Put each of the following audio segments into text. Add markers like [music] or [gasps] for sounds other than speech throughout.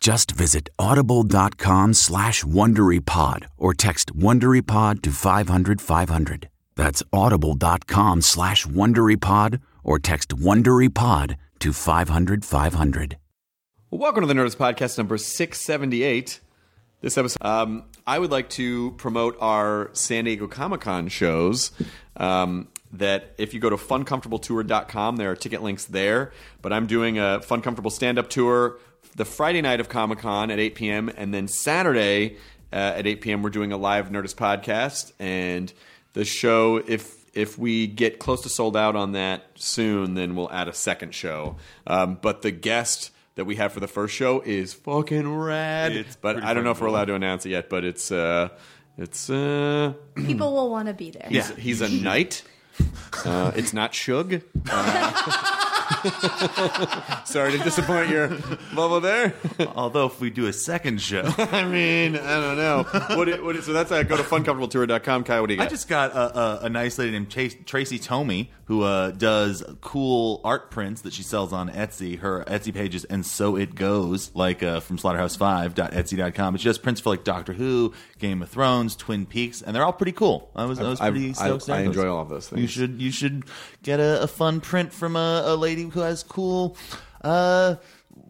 Just visit audible.com slash WonderyPod or text WonderyPod to 500, 500. That's audible.com slash WonderyPod or text WonderyPod to 500, 500. Welcome to the Nerdist Podcast number 678. This episode, um, I would like to promote our San Diego Comic Con shows. Um, that if you go to funcomfortabletour.com, there are ticket links there. But I'm doing a Fun Comfortable stand up tour the Friday night of Comic Con at 8 p.m. And then Saturday uh, at 8 p.m., we're doing a live Nerdist podcast. And the show, if if we get close to sold out on that soon, then we'll add a second show. Um, but the guest that we have for the first show is fucking rad. It's but I don't know if we're allowed to announce it yet. But it's uh, it's uh, [clears throat] People will want to be there. he's, he's a knight. Uh, it's not Shug. Uh, [laughs] [laughs] sorry to disappoint your bubble there. Although if we do a second show, [laughs] I mean, I don't know. What, it, what it, so that's uh, go to funcomfortabletour.com. Kai, what do you got? I just got a, a, a nice lady named Chase, Tracy Tomey who uh, does cool art prints that she sells on Etsy. Her Etsy page is and so it goes, like uh, from slaughterhouse5.etsy.com. But she does prints for like Doctor Who, Game of Thrones, Twin Peaks, and they're all pretty cool. I was, I was I've- pretty I- stoked. I those. enjoy all of those things. You should you should get a, a fun print from a, a lady who has cool. Uh,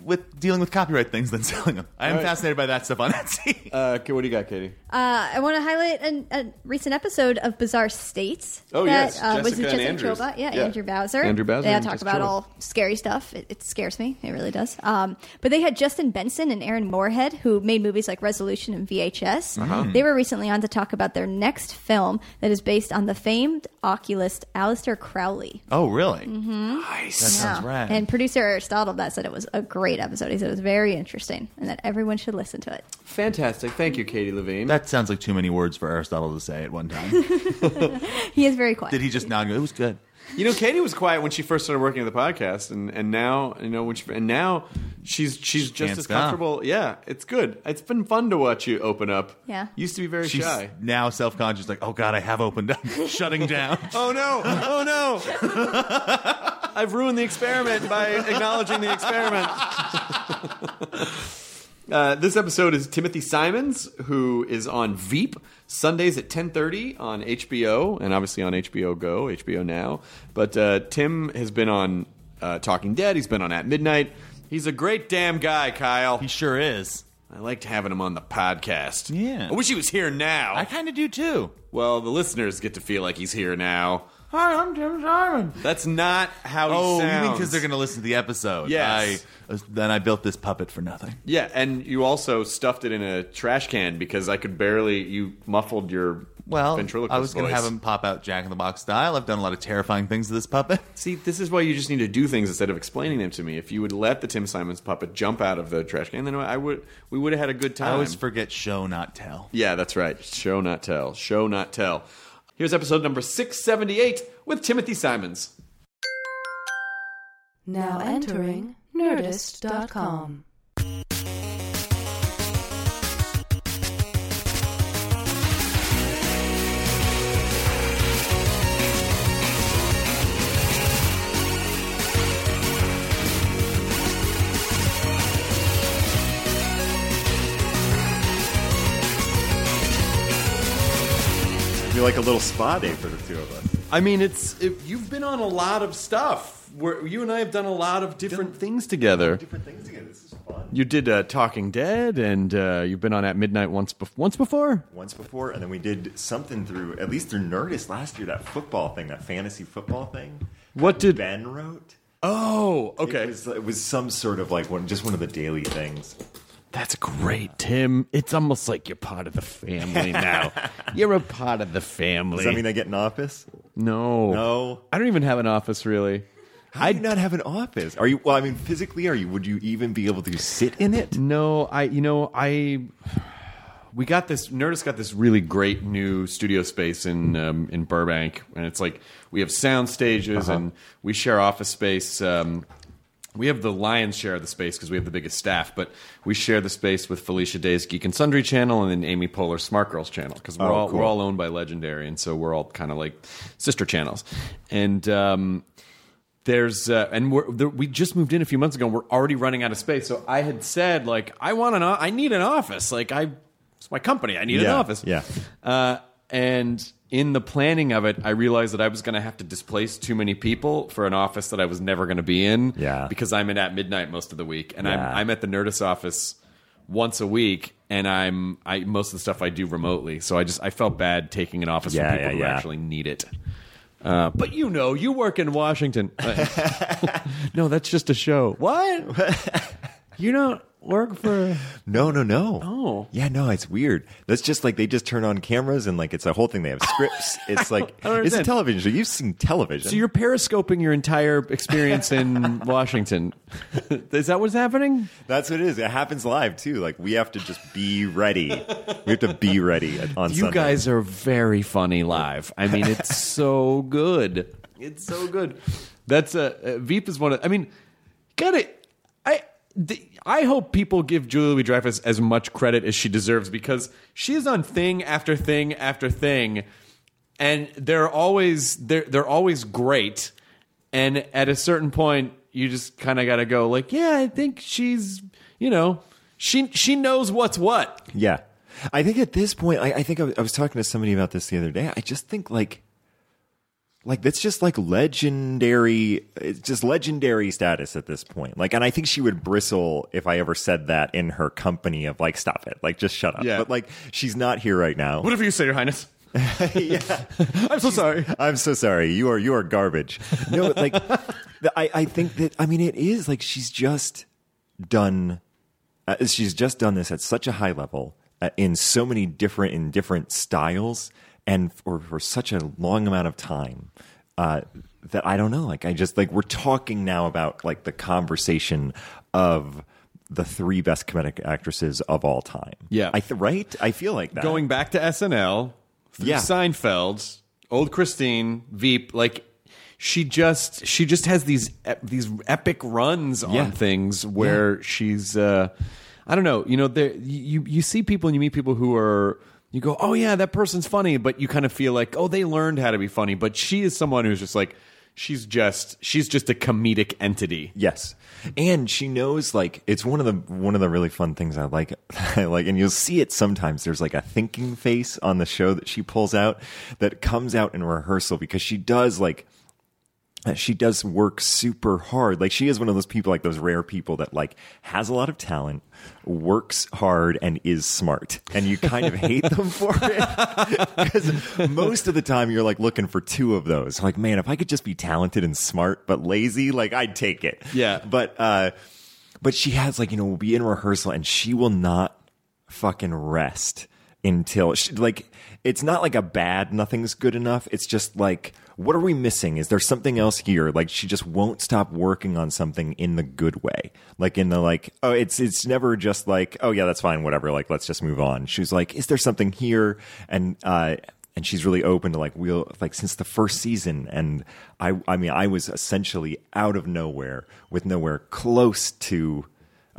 with dealing with copyright things than selling them. I am All right. fascinated by that stuff on Etsy. [laughs] uh, okay, what do you got, Katie? Uh, I want to highlight an, a recent episode of Bizarre States. Oh, that, yes, uh, was Jessica it and Jessica Andrews. Chobot? Yeah, Yeah. Andrew Bowser. Andrew Bowser They and talk about Chobot. all scary stuff. It, it scares me. It really does. Um, but they had Justin Benson and Aaron Moorhead, who made movies like Resolution and VHS. Uh-huh. They were recently on to talk about their next film that is based on the famed occultist Aleister Crowley. oh, really? Mm-hmm. Nice. That sounds Yeah. rad. And producer Aristotle that said it was a great episode. He said it was very interesting and that everyone should listen to it. Fantastic. Thank you, Katie Levine. That sounds like too many words for Aristotle to say at one time. [laughs] He is very quiet. Did he just nod go, it was good? you know, Katie was quiet when she first started working at the podcast, and, and now you know when she and now she's she's just can't as stop. comfortable. Yeah, it's good. It's been fun to watch you open up. Yeah. used to be very She's shy. now self conscious, like, oh God, I have opened up, [laughs] shutting down. Oh no! Oh no! [laughs] I've ruined the experiment by acknowledging the experiment. [laughs] Uh, this episode is Timothy Simons, who is on Veep Sundays at ten thirty on HBO, and obviously on HBO Go, HBO Now. But uh, Tim has been on uh, Talking Dead. He's been on At Midnight. He's a great damn guy, Kyle. He sure is. I liked having him on the podcast. Yeah. I wish he was here now. I kind of do too. well, the listeners get to feel like he's here now. Hi, I'm Tim Simon. That's not how he Oh, sounds. you mean because they're going to listen to the episode? Yes. I, uh, then I built this puppet for nothing. Yeah, and you also stuffed it in a trash can because I could barely. You muffled your Well, ventriloquist I was going to voice. have him pop out Jack in the Box style. I've done a lot of terrifying things to this puppet. [laughs] See, this is why you just need to do things instead of explaining them to me. If you would let the Tim Simons puppet jump out of the trash can, then I would. We would have had a good time. I always forget show, not tell. yeah, that's right. Show not tell. Show not tell. Here's episode number six seventy eight with Timothy Simons. Now entering Nerdist.com. be like a little spa day for the two of us. I mean, it's it, you've been on a lot of stuff. Where you and I have done a lot of different things together. Different things together. This is fun. You did uh, Talking Dead, and uh, you've been on at midnight once bef- once before. Once before, and then we did something through at least through Nerdist last year. That football thing, that fantasy football thing. What did? Ben wrote? Oh, okay. It was, it was some sort of like one, just one of the daily things. That's great, Tim. It's almost like you're part of the family now. [laughs] you're a part of the family. Does that mean I get an office? no, No. I don't even have an office really. I do not have an office. Are you? Well, I mean, physically, are you? Would you even be able to sit in it? No, I you know I we got this Nerdist got this really great new studio space in um, in Burbank, and it's like we have sound stages and we share office space. Um, we have the lion's share of the space because we have the biggest staff, but we share the space with Felicia Day's Geek and Sundry channel and then Amy Poehler's Smart Girls channel because we're Oh, all cool. we're all owned by Legendary, and so we're all kind of like sister channels. And um, there's uh, and we're, there, we just moved in a few months ago. and We're already running out of space. So I had said like I want an o- I need an office. Like I it's my company. I need an office. yeah. Uh, and in the planning of it, I realized that I was going to have to displace too many people for an office that I was never going to be in. Yeah. Because I'm in at midnight most of the week, and Yeah. I'm I'm at the Nerdist office once a week, and I'm I most of the stuff I do remotely. So I just I felt bad taking an office Yeah, for people yeah, who actually need it. Uh, but you know, you work in Washington. [laughs] [laughs] no, that's just a show. What? you don't work for? [laughs] No, no, no. Oh. yeah, no. It's weird. That's just like they just turn on cameras and like it's a whole thing. They have scripts. [laughs] It's like it's a television show. You've seen television. So you're periscoping your entire experience in [laughs] Washington. Is that what's happening? That's what it is. It happens live too. Like we have to just be ready. We have to be ready on You Sunday. guys are very funny live. I mean, it's so good. It's so good. That's a uh, Veep is one of. I mean, got it. I. The, I hope people give Julia Louis Dreyfus as much credit as she deserves because she's on thing after thing after thing, and they're always they're they're always great. And at a certain point, you just kind of got to go like, yeah, I think she's, you know, she she knows what's what. Yeah. I think at this point, I, I think I was, I was talking to somebody about this the other day. I just think like, like that's just like legendary. It's just legendary status at this point. Like, and I think she would bristle if I ever said that in her company of like, stop it, like just shut up. Yeah. But like, she's not here right now. Whatever you say, Your Highness. [laughs] [laughs] yeah. I'm so sorry. I'm so sorry. You are you are garbage. No, like [laughs] I I think that I mean it is like she's just done. Uh, she's just done this at such a high level uh, in so many different in different styles and for for such a long amount of time. Uh, that I don't know. Like I just like we're talking now about like the conversation of the three best comedic actresses of all time. Yeah. I th- right. I feel like that. Going back to SNL, through Yeah. Seinfeld, old Christine, Veep, like she just she just has these these epic runs on Yeah. things where she's uh I don't know, you know, there you you see people and you meet people who are you go, "Oh yeah, that person's funny," but you kind of feel like, "Oh, they learned how to be funny." But she is someone who's just like she's just she's just a comedic entity. Yes. And she knows like it's one of the one of the really fun things I like [laughs] I like and you'll see it sometimes there's like a thinking face on the show that she pulls out that comes out in rehearsal because she does like she does work super hard. Like she is one of those people, like those rare people that like has a lot of talent, works hard, and is smart. And you kind of hate them for it [laughs] because most of the time you're like looking for two of those. Like, man, if I could just be talented and smart but lazy, like I'd take it. Yeah. But uh, but she has like you know we'll be in rehearsal and she will not fucking rest until she, like it's not like a bad nothing's good enough. It's just like what are we missing? Is there something else here? Like she just won't stop working on something in the good way. Like in the like oh it's it's never just like oh yeah that's fine whatever like let's just move on. She's like is there something here? And uh and she's really open to like we'll like since the first season and i i mean i was essentially out of nowhere with nowhere close to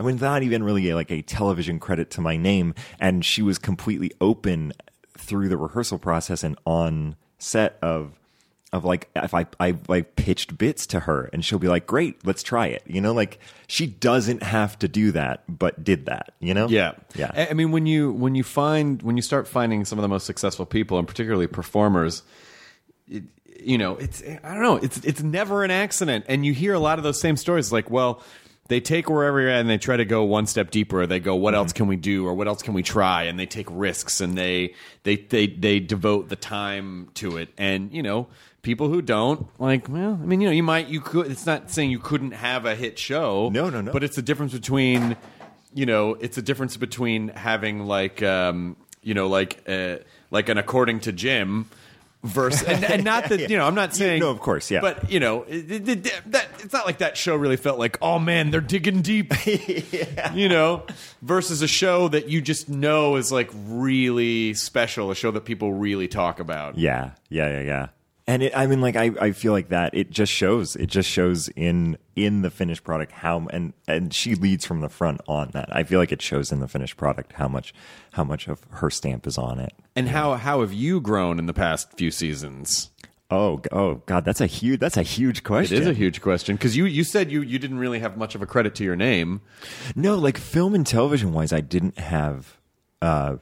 I mean, not even really like a television credit to my name. And she was completely open through the rehearsal process and on set of of like if I I like pitched bits to her and she'll be like, "Great, let's try it." You know, like she doesn't have to do that, but did that. You know? Yeah, yeah. I- I mean, when you when you find when you start finding some of the most successful people, and particularly performers, it, you know, it's I don't know, it's it's never an accident, and you hear a lot of those same stories. Like, well, they take wherever you're at, and they try to go one step deeper. They go, what else can we do, or what else can we try? And they take risks, and they they they they devote the time to it, and you know. People who don't like, well, I mean, you know, you might, you could. It's not saying you couldn't have a hit show. No, no, no. But it's the difference between you know it's a difference between having like um you know like uh like an according to jim versus [laughs] and, and not that you know i'm not saying no, of course, yeah. but you know it, it, it- that it's not like that show really felt like oh man they're digging deep. [laughs] You know versus a show that you just know is like really special a show that people really talk about. Yeah, yeah, yeah, yeah. And it, I mean, like, I, I feel like that it just shows. It just shows in in the finished product how and and she leads from the front on that. I feel like it shows in the finished product how much how much of her stamp is on it. and how how have you grown in the past few seasons Oh, oh, God, that's a huge that's a huge question. is a huge question because you you said you you didn't really have much of a credit to your name No, like film and television wise, I didn't have uh,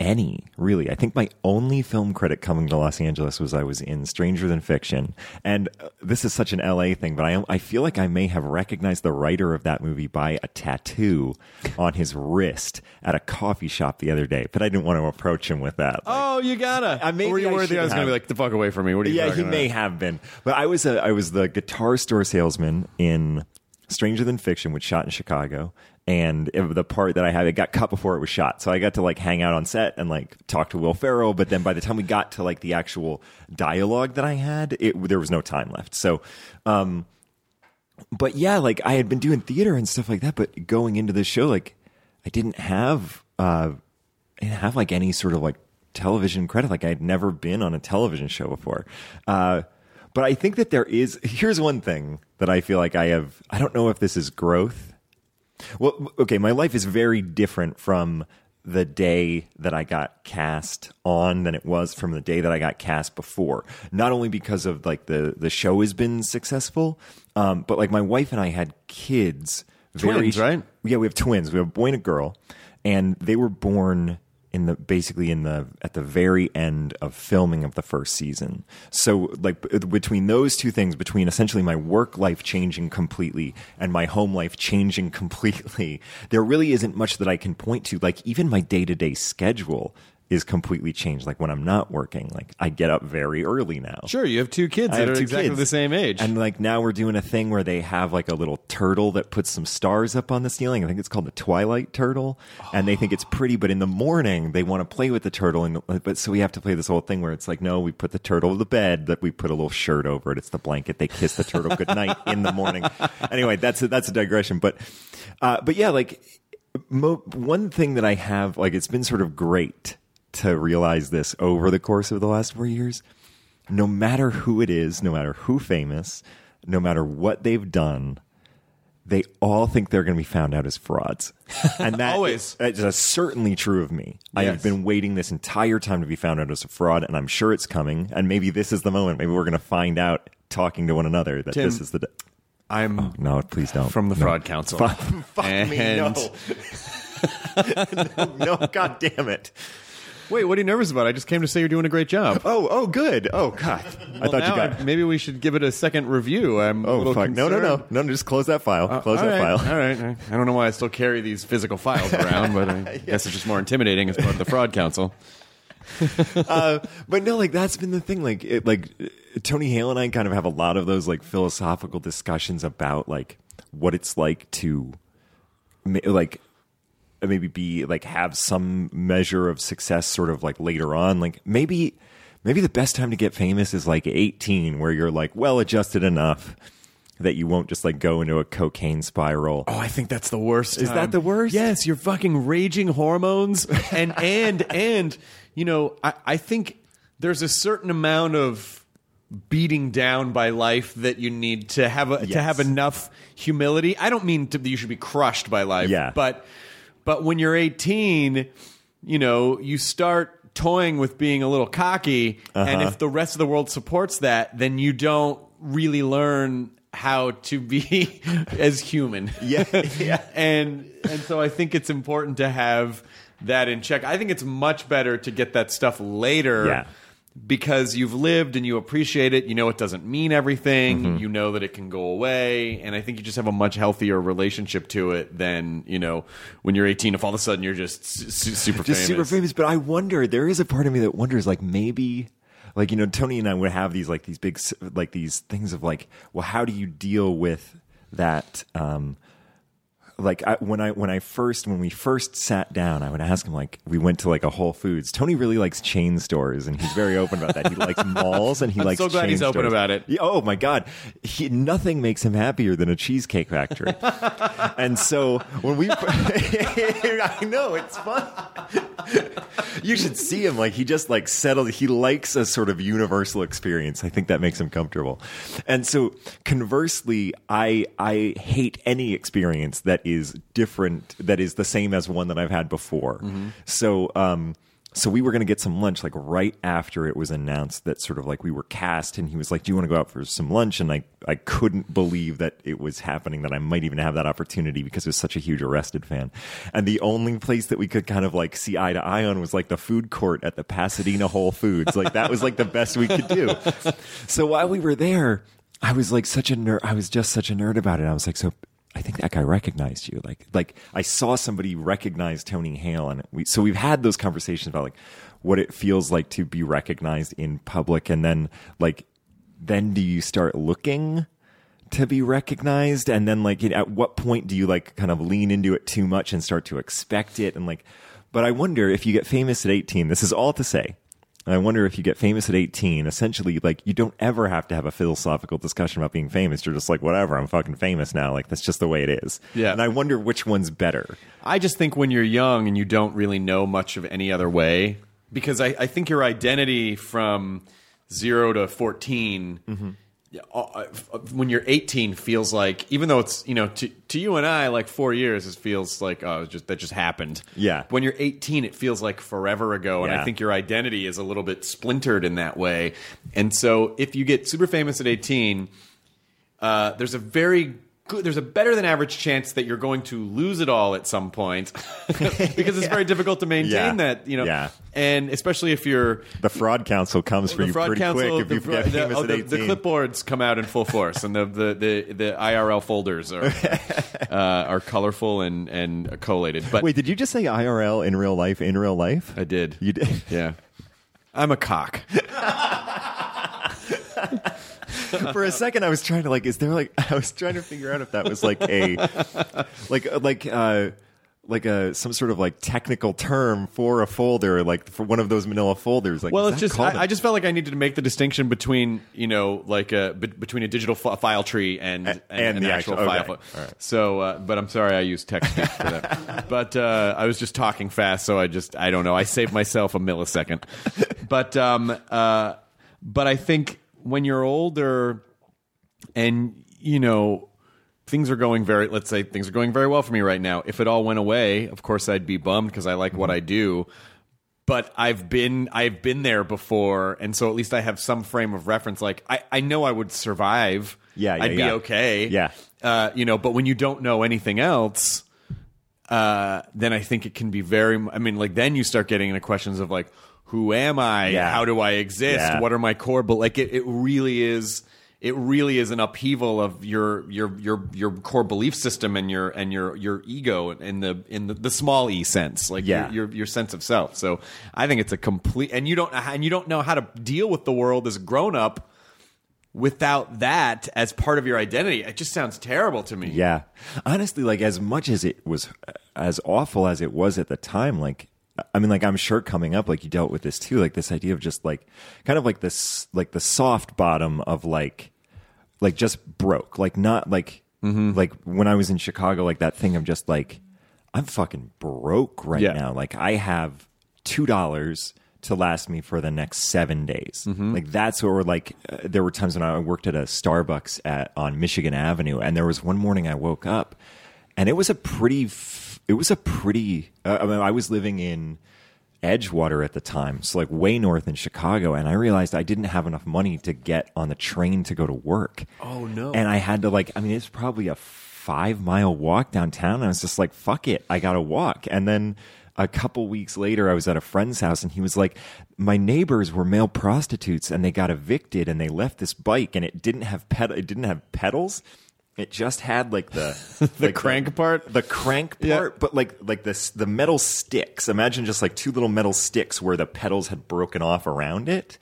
any really. I think my only film credit coming to Los Angeles was I was in Stranger Than Fiction, and uh, this is such an LA thing, but I I feel like I may have recognized the writer of that movie by a tattoo on his wrist at a coffee shop the other day, but I didn't want to approach him with that. Like, Oh, you gotta. Uh, maybe Were you I worried I was going to be like, the fuck away from me? What are you yeah, he talking may have been, but I was a, I was the guitar store salesman in Stranger Than Fiction, which shot in Chicago, and it, the part that I had it got cut before it was shot, so I got to like hang out on set and like talk to Will Ferrell. But then by the time we got to like the actual dialogue that I had, it there was no time left. So, um, but yeah, like I had been doing theater and stuff like that, but going into this show, like I didn't have uh I didn't have like any sort of like television credit. Like I'd never been on a television show before. Uh but I think that there is here's one thing that I feel like I have I don't know if this is growth. Well, okay, my life is very different from the day that I got cast on than it was from the day that I got cast before. Not only because of like the the show has been successful, um, but like my wife and I had kids. Twins, right? Yeah, we have twins. We have a boy and a girl, and they were born in the basically in the at the very end of filming of the first season. So like between those two things, between essentially my work life changing completely and my home life changing [laughs] completely, there really isn't much that I can point to. Like even my day to day schedule is completely changed. Like when I'm not working, like I get up very early now. Sure, you have two kids I that are two exactly kids. the same age. And like now we're doing a thing where they have like a little turtle that puts some stars up on the ceiling. I think it's called the Twilight Turtle. And they think it's pretty, but in the morning they want to play with the turtle. And but so we have to play this whole thing where it's like, no, we put the turtle to the bed, that we put a little shirt over it. It's the blanket. They kiss the turtle goodnight [laughs] in the morning. Anyway, that's a, that's a digression. But uh, but yeah, like mo- one thing that I have, like it's been sort of great to realize this over the course of the last four years. No matter who it is, no matter who famous, no matter what they've done, they all think they're going to be found out as frauds. [laughs] And that Always. that is certainly true of me. I have been waiting this entire time to be found out as a fraud, and I'm sure it's coming. And maybe this is the moment. Maybe we're going to find out talking to one another that Tim, this is the. d- I'm oh, No, please don't. from the No. Fraud Council. Fuck, [laughs] fuck me, no. [laughs] no. No, god damn it. Wait, what are you nervous about? I just came to say you're doing a great job. [laughs] Oh, oh, good. Oh, God. I Well, thought you now got. I- maybe we should give it a second review. I'm a Oh, little fuck. No, no, concerned. no. No, no, just close that file. Close All that right, file. All right. I don't know why I still carry these physical files [laughs] around, but I guess it's just more intimidating as part of the Fraud Council. [laughs] uh, but no, like that's been the thing. Like, it, like uh, Tony Hale and I kind of have a lot of those like philosophical discussions about like what it's like to, ma- like, Uh, maybe be like have some measure of success, sort of like later on. Like maybe, maybe the best time to get famous is like eighteen, where you're like well adjusted enough. That you won't just like go into a cocaine spiral. Oh, I think that's the worst. Is that the worst? Yes, you're fucking raging hormones, and [laughs] and and you know, I, I think there's a certain amount of beating down by life that you need to have a, to have enough humility. I don't mean to, that you should be crushed by life, Yeah. but but when you're 18, you know, you start toying with being a little cocky, and if uh-huh. the rest of the world supports that, then you don't really learn how to be [laughs] as human. Yeah, yeah. [laughs] and and so I think it's important to have that in check. I think it's much better to get that stuff later. Yeah. Because you've lived and you appreciate it, you know it doesn't mean everything. Mm-hmm. You know that it can go away, and I think you just have a much healthier relationship to it than you know when you're 18. If all of a sudden you're just su- su- super just famous. super famous. But I wonder, there is a part of me that wonders, like maybe, like you know, Tony and I would have these like these big like these things of like, well, how do you deal with that? Um, like I, when I when I first when we first sat down, I would ask him like we went to like a Whole Foods. Tony really likes chain stores, and he's very open about that. He likes [laughs] malls, and he I'm likes. so glad he's open about it. Oh my god, he, nothing makes him happier than a cheesecake factory. [laughs] and so when we, [laughs] I know it's fun. you should see him like he just like settled. He likes a sort of universal experience. I think that makes him comfortable. And so conversely, I I hate any experience that is different, that is the same as one that I've had before. So um so we were going to get some lunch like right after it was announced that sort of like we were cast and he was like do you want to go out for some lunch? And i i couldn't believe that it was happening that i might even have that opportunity because i was such a huge arrested fan. And the only place that we could kind of like see eye to eye on was like the food court at the pasadena whole foods. Like that was like the best we could do. [laughs] So while we were there i was like such a nerd i was just such a nerd about it. I was like so I think that guy recognized you. Like, like I saw somebody recognize Tony Hale, and we so we've had those conversations about like what it feels like to be recognized in public, and then like then do you start looking to be recognized, and then like at what point do you like kind of lean into it too much and start to expect it, and like. But I wonder if you get famous at 18. This is all to say. I wonder if you get famous at 18, essentially, like, you don't ever have to have a philosophical discussion about being famous. You're just like, whatever, I'm fucking famous now. Like, that's just the way it is. Yeah. And I wonder which one's better. I just think when you're young and you don't really know much of any other way, because I, I think your identity from zero to 14, yeah, uh, uh, Uh, uh, uh, when you're 18, feels like, even though it's, you know, to, to you and I, like four years, it feels like, oh, just that just happened. Yeah. When you're 18, it feels like forever ago. And I think your identity is a little bit splintered in that way. And so if you get super famous at 18, uh, there's a very good, there's a better than average chance that you're going to lose it all at some point [laughs] because it's [laughs] very difficult to maintain Yeah. that, you know. Yeah. And especially if you're The fraud council comes for you pretty council, quick if you fra- get the- oh, the, 18. the clipboards come out in full force, and the the, the, the IRL folders are [laughs] uh, are colorful and and collated. But Wait, did you just say IRL in real life? In real life? I did. You did? Yeah. I'm a cock. [laughs] For a second, I was trying to like, is there like, [laughs] I was trying to figure out if that was like a, [laughs] like, like, uh, like a some sort of like technical term for a folder, like for one of those Manila folders. Like, Well, it's just I, a- I just felt like I needed to make the distinction between you know like a be- between a digital f- file tree and and, and an the actual, actual- file. okay. fo- right. So, uh, but I'm sorry I used text for that. but uh, I was just talking fast, so I just I don't know. I saved myself a millisecond. But um uh, but I think when you're older and you know things are going very let's say things are going very well for me right now. If it all went away of course i'd be bummed because i like what i do. But i've been i've been there before. And so at least i have some frame of reference. Like i, I know i would survive. Yeah, yeah, i'd be okay. Yeah. uh, you know but when you don't know anything else uh, then I think it can be very. I mean, like then you start getting into questions of like, who am I? Yeah. How do I exist? Yeah. What are my core? But like, it, it really is. It really is an upheaval of your your your your core belief system and your and your your ego in the in the, the small e sense, like Yeah. your, your your sense of self. So I think it's a complete and you don't and you don't know how to deal with the world as a grown up without that as part of your identity. It just sounds terrible to me. Yeah. Honestly, like as much as it was as awful as it was at the time, like I mean, like I'm sure coming up, like you dealt with this too, like this idea of just like kind of like this like the soft bottom of like like just broke. Like not like like when I was in Chicago, like that thing of just like I'm fucking broke right Yeah. now. Like I have two dollars to last me for the next seven days. Like that's what we're like. Uh, there were times when I worked at a Starbucks at on Michigan Avenue, and there was one morning I woke up, and it was a pretty. F- it was a pretty. Uh, I mean, I was living in Edgewater at the time, so like way north in Chicago, and I realized I didn't have enough money to get on the train to go to work. Oh, no. And I had to like, I mean, it's probably a five mile walk downtown. And I was just like, fuck it, I gotta walk. And then a couple weeks later, I was at a friend's house, and he was like, my neighbors were male prostitutes, and they got evicted, and they left this bike, and it didn't have ped- it didn't have pedals. It just had like the [laughs] The crank part? the crank part, Yeah. but like like this the metal sticks. Imagine just like two little metal sticks where the pedals had broken off around it.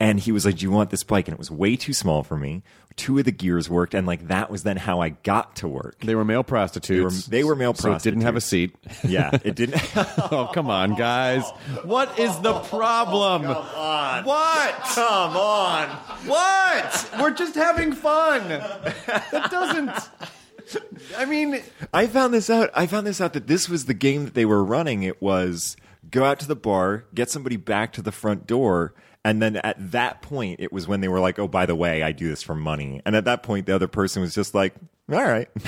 And he was like, "Do you want this bike?" And it was way too small for me. Two of the gears worked, and like that was then how I got to work. They were male prostitutes. They were- they were male so it didn't have a seat. Yeah, it didn't. [laughs] [laughs] oh, come on, guys. What is the problem? Come on. What? Come on. What? We're just having fun. That doesn't. I mean, I found this out. I found this out that this was the game that they were running. It was go out to the bar, get somebody back to the front door, and then at that point, it was when they were like, "Oh, by the way, I do this for money." And at that point, the other person was just like, "All right," [laughs]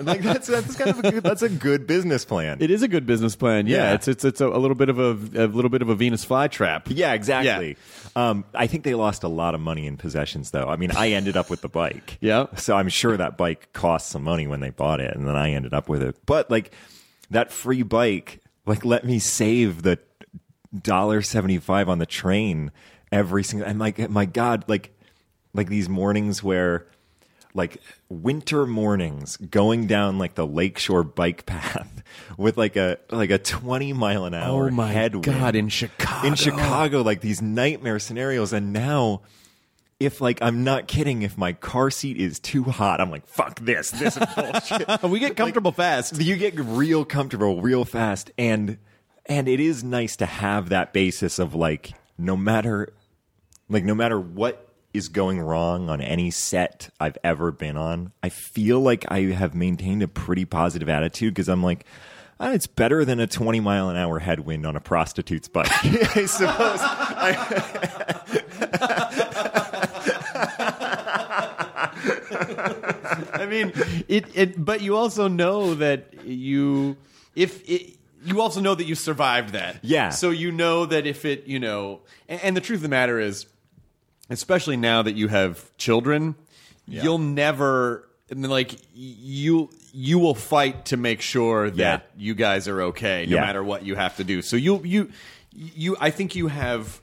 like that's that's kind of a good, that's a good business plan. it is a good business plan. Yeah, Yeah. it's it's it's a, a little bit of a, a little bit of a Venus flytrap. yeah, exactly. Um, I think they lost a lot of money in possessions, though. I mean, I ended up with the bike. [laughs] Yeah. So I'm sure that bike cost some money when they bought it, and then I ended up with it. But like that free bike, like let me save the dollar seventy five on the train every single. And like, my God, like like these mornings where. Like winter mornings, going down like the lakeshore bike path [laughs] with like a like a twenty mile an hour Oh my headwind God, in Chicago. in Chicago, like these nightmare scenarios. And now, if like I'm not kidding, if my car seat is too hot, I'm like, fuck this. This is [laughs] bullshit. we get comfortable fast. you get real comfortable real fast, and and it is nice to have that basis of like no matter like no matter what is going wrong on any set I've ever been on, I feel like I have maintained a pretty positive attitude because I'm like, "Ah, it's better than a 20 mile an hour headwind on a prostitute's bike. [laughs] I suppose. [laughs] I mean, it, it. But you also know that you, if it, you also know that you survived that. Yeah. So you know that if it, you know, and, and the truth of the matter is, especially now that you have children, you'll never. I mean, like you, you will fight to make sure that Yeah. you guys are okay, no Yeah. matter what you have to do. So you, you, you. I think you have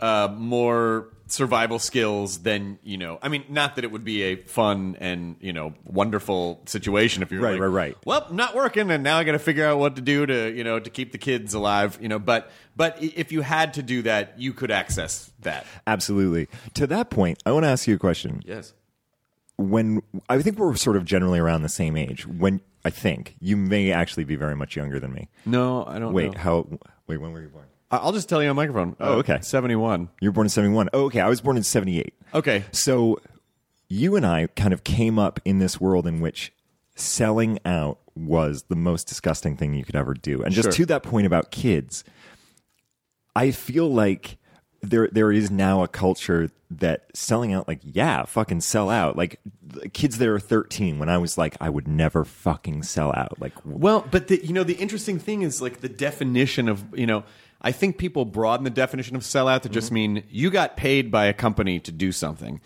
uh, more survival skills than you know. I mean, not that it would be a fun and you know wonderful situation if you're Right, like, right, right. Well, not working, and now I got to figure out what to do to you know to keep the kids alive. You know, but but if you had to do that, you could access that. Absolutely. To that point, I want to ask you a question. Yes. when I think we're sort of generally around the same age. When I think you may actually be very much younger than me. No, I don't. Wait, know. how? Wait, when were you born? I'll just tell you on microphone. Oh, uh, okay. Seventy-one. You were born in seventy one. Oh, okay. I was born in seventy eight. Okay. So you and I kind of came up in this world in which selling out was the most disgusting thing you could ever do. And just Sure. to that point about kids, I feel like there there is now a culture that selling out like yeah fucking sell out like kids that are 13 when i was like i would never fucking sell out like Well, but the, you know the interesting thing is like the definition of you know I think people broaden the definition of sellout to just mean you got paid by a company to do something,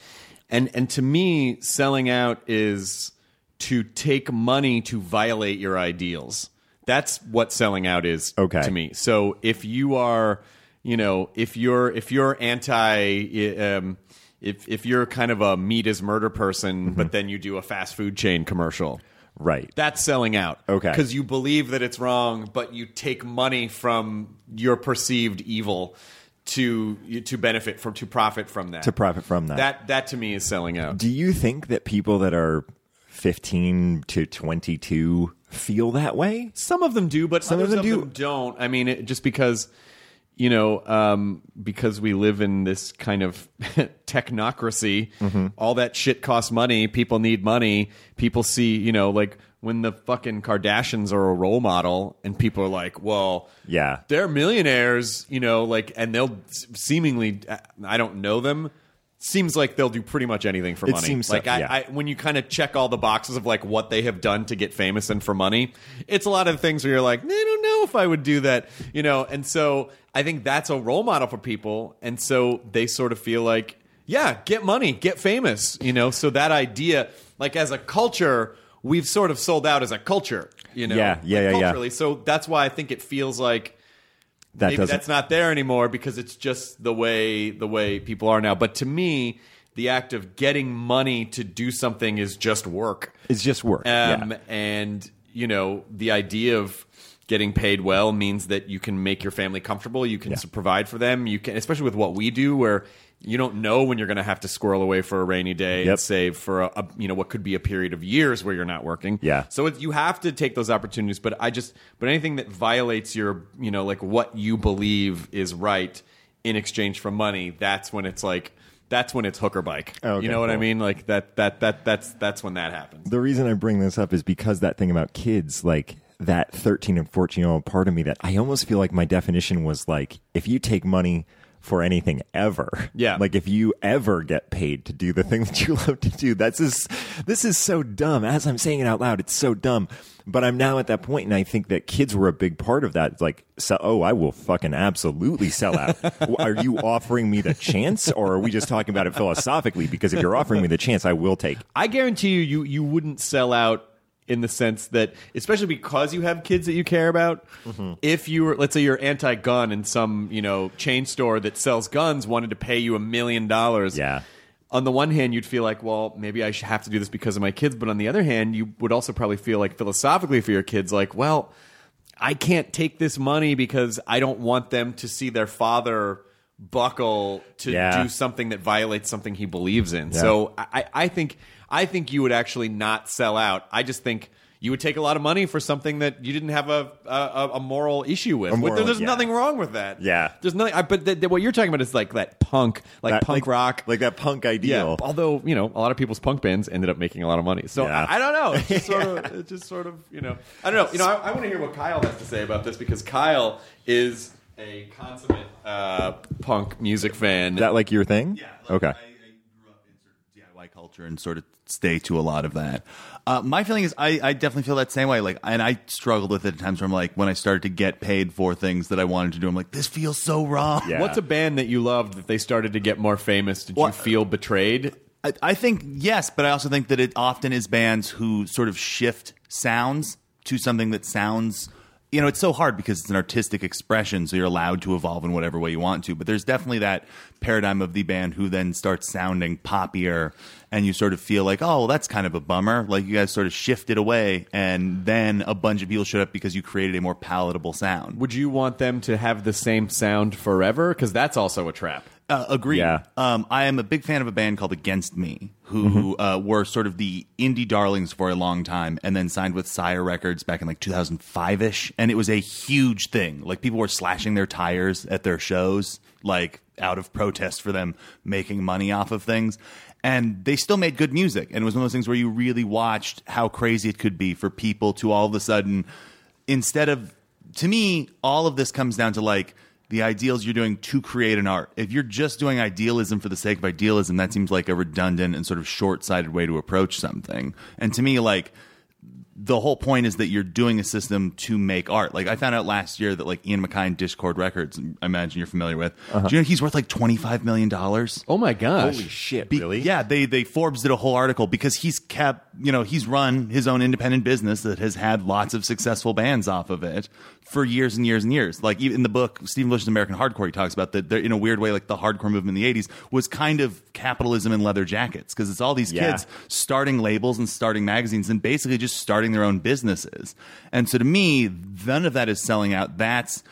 and and to me selling out is to take money to violate your ideals. That's what selling out is Okay. to me. So if you are, you know, if you're if you're anti. Um, if, if you're kind of a meat is murder person, but then you do a fast food chain commercial, right that's selling out. Okay. Because you believe that it's wrong, but you take money from your perceived evil to to benefit from to profit from that. To profit from that. That that to me is selling out. do you think that people that are 15 to 22 feel that way Some of them do, but Some of them do. don't. I mean, it, just because you know, um, because we live in this kind of [laughs] technocracy, Mm-hmm. all that shit costs money. People need money. People see, you know, like when the fucking Kardashians are a role model, and people are like, well, Yeah. they're millionaires, you know, like, and they'll seemingly, I don't know them, seems like they'll do pretty much anything for It money. seems so, like I, yeah. I, when you kind of check all the boxes of like what they have done to get famous and for money, it's a lot of things where you're like, I don't know if I would do that, you know. And so I think that's a role model for people, and so they sort of feel like, yeah, get money, get famous, you know. So that idea, like as a culture, we've sort of sold out as a culture, you know. Yeah, yeah, like, yeah, yeah. So that's why I think it feels like That maybe doesn't. that's not there anymore because it's just the way the way people are now. But to me, the act of getting money to do something is just work. it's just work. Um, yeah. And you know, the idea of getting paid well means that you can make your family comfortable. You can Yeah. provide for them. You can, especially with what we do, where you don't know when you're going to have to squirrel away for a rainy day and save for a, a you know what could be a period of years where you're not working. Yeah. So it, you have to take those opportunities. But I just, but anything that violates your, you know, like what you believe is right in exchange for money, that's when it's like. That's when it's hooker bike. Okay, you know what I mean? Like that. That. That. That's. That's when that happens. the reason I bring this up is because that thing about kids, like that 13 and 14 year old part of me, that I almost feel like my definition was like, if you take money for anything ever, Yeah. like if you ever get paid to do the thing that you [laughs] love to do, that's just, this is so dumb. As I'm saying it out loud, it's so dumb. But I'm now at that point, and I think that kids were a big part of that. It's like, so, oh, I will fucking absolutely sell out. are you offering me the chance, or are we just talking about it philosophically? Because if you're offering me the chance, I will take. I guarantee you, you you wouldn't sell out in the sense that, especially because you have kids that you care about. Mm-hmm. If you were, let's say, you're anti-gun, and some you know chain store that sells guns wanted to pay you a million dollars, Yeah. On the one hand, you'd feel like, well, maybe I should have to do this because of my kids. But on the other hand, you would also probably feel like philosophically for your kids, like, well, I can't take this money because I don't want them to see their father buckle to Yeah. do something that violates something he believes in. So I, I think I think you would actually not sell out. I just think you would take a lot of money for something that you didn't have a a, a moral issue with. Moral- There's yeah. nothing wrong with that. Yeah. there's nothing. I, but th- th- what you're talking about is like that punk, like That- punk rock, like that punk yeah. ideal. Although you know, a lot of people's punk bands ended up making a lot of money. So Yeah. I, I don't know. It's just [laughs] sort of, it's just sort of, you know, I don't know. You know, I, I want to hear what Kyle has to say about this because Kyle is a consummate uh, punk music fan. Is that like your thing? Yeah. like, Okay. I, I grew up in sort of DIY culture and sort of stay to a lot of that. Uh, my feeling is I, I definitely feel that same way. Like, and I struggled with it at times where I'm like, when I started to get paid for things that I wanted to do, I'm like, this feels so wrong. Yeah. What's a band that you loved that they started to get more famous? Did you feel betrayed? I, I think yes, but I also think that it often is bands who sort of shift sounds to something that sounds. You know, it's so hard because it's an artistic expression, so you're allowed to evolve in whatever way you want to. But there's definitely that paradigm of the band who then starts sounding poppier, and you sort of feel like, oh, well, that's kind of a bummer. Like you guys sort of shifted away, and then a bunch of people showed up because you created a more palatable sound. Would you want them to have the same sound forever? Because that's also a trap. Uh, agreed. Yeah. Um, I am a big fan of a band called Against Me, who uh, were sort of the indie darlings for a long time, and then signed with Sire Records back in like 2005 ish, and it was a huge thing. Like people were slashing their tires at their shows, like out of protest for them making money off of things. And they still made good music, and it was one of those things where you really watched how crazy it could be for people to all of a sudden, instead of to me, all of this comes down to like the ideals you're doing to create an art. If you're just doing idealism for the sake of idealism, that seems like a redundant and sort of short sighted way to approach something. And to me, like, the whole point is that you're doing a system to make art. Like I found out last year that like Ian MacKaye and Dischord Records, I imagine you're familiar with. Uh-huh. Do you know he's worth like twenty five million dollars? Oh my gosh! Holy shit! Be- really? Yeah, they they Forbes did a whole article because he's kept you know he's run his own independent business that has had lots of successful bands off of it for years and years and years. Like even in the book Steven Blush's American Hardcore, he talks about that in a weird way, like the hardcore movement in the '80s was kind of capitalism in leather jackets because it's all these Yeah. kids starting labels and starting magazines and basically just starting their own businesses. And so to me, none of that is selling out. That's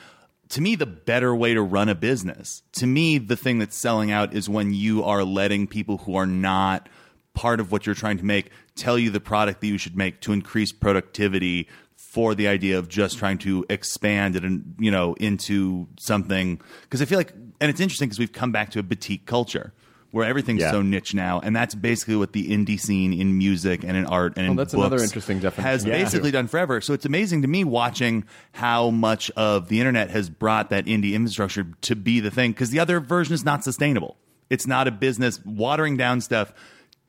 to me the better way to run a business. To me, the thing that's selling out is when you are letting people who are not part of what you're trying to make tell you the product that you should make to increase productivity for the idea of just trying to expand it and you know into something because I feel like and it's interesting because we've come back to a boutique culture where everything's Yeah. so niche now and that's basically what the indie scene in music and in art and in that's another interesting definition has of it, basically done forever. So it's amazing to me watching how much of the internet has brought that indie infrastructure to be the thing because the other version is not sustainable. It's not a business. Watering down stuff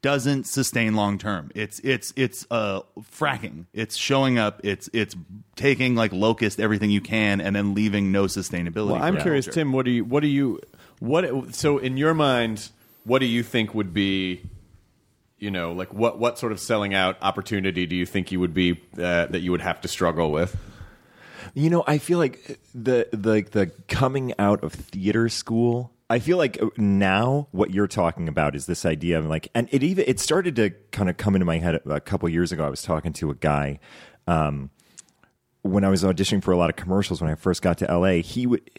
doesn't sustain long term. It's it's it's uh fracking. It's showing up. It's it's taking like locust everything you can and then leaving no sustainability. Well, I'm curious, culture. Tim. What do you? What do you? What? So, in your mind, what do you think would be? You know, like what? What sort of selling out opportunity do you think you would be uh, that you would have to struggle with? You know, I feel like the the the coming out of theater school. I feel like now what you're talking about is this idea of like, and it even it started to kind of come into my head a couple years ago. I was talking to a guy um, when I was auditioning for a lot of commercials when I first got to LA. He would,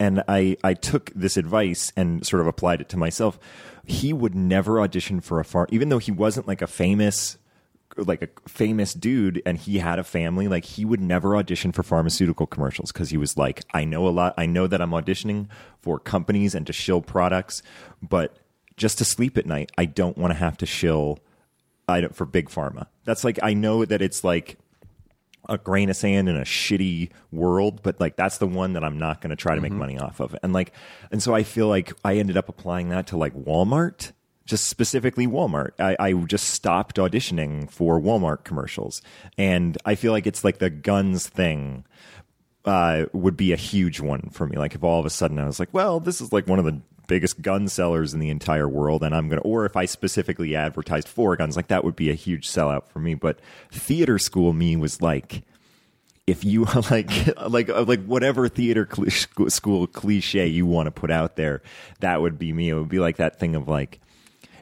and I I took this advice and sort of applied it to myself. He would never audition for a farm, even though he wasn't like a famous like a famous dude and he had a family like he would never audition for pharmaceutical commercials because he was like i know a lot i know that i'm auditioning for companies and to shill products but just to sleep at night i don't want to have to shill I don't, for big pharma that's like i know that it's like a grain of sand in a shitty world, but like that's the one that I'm not going to try to make mm-hmm. money off of. And like, and so I feel like I ended up applying that to like Walmart, just specifically Walmart. I, I just stopped auditioning for Walmart commercials. And I feel like it's like the guns thing uh, would be a huge one for me. Like if all of a sudden I was like, well, this is like one of the biggest gun sellers in the entire world, and I'm gonna, or if I specifically advertised for guns, like that would be a huge sellout for me. But theater school me was like, if you [laughs] like like like whatever theater cli- school cliche you want to put out there, that would be me. It would be like that thing of like,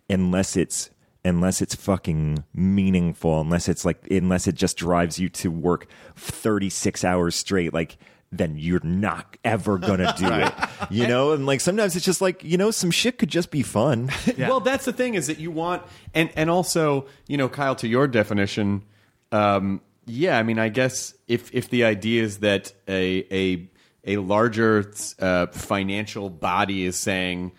unless it's unless it's fucking meaningful, unless it's like unless it just drives you to work 36 hours straight, like then you're not ever gonna do [laughs] it. You know? And like sometimes it's just like, you know, some shit could just be fun. [laughs] Well, that's the thing is that you want, and and also, you know, Kyle, to your definition, um, yeah, I mean, I guess if if the idea is that a a a larger uh, financial body is saying,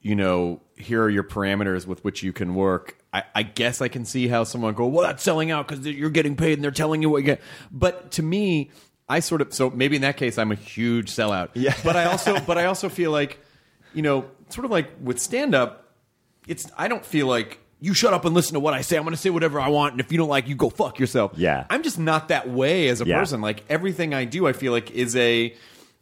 you know, here are your parameters with which you can work. I, I guess I can see how someone go, well, that's selling out because you're getting paid and they're telling you what you get. But to me, I sort of so maybe in that case I'm a huge sellout. Yeah. But I also but I also feel like, you know, sort of like with stand up, it's I don't feel like you shut up and listen to what I say. I'm going to say whatever I want, and if you don't like, you go fuck yourself. Yeah. I'm just not that way as a Yeah. person. Like everything I do, I feel like is a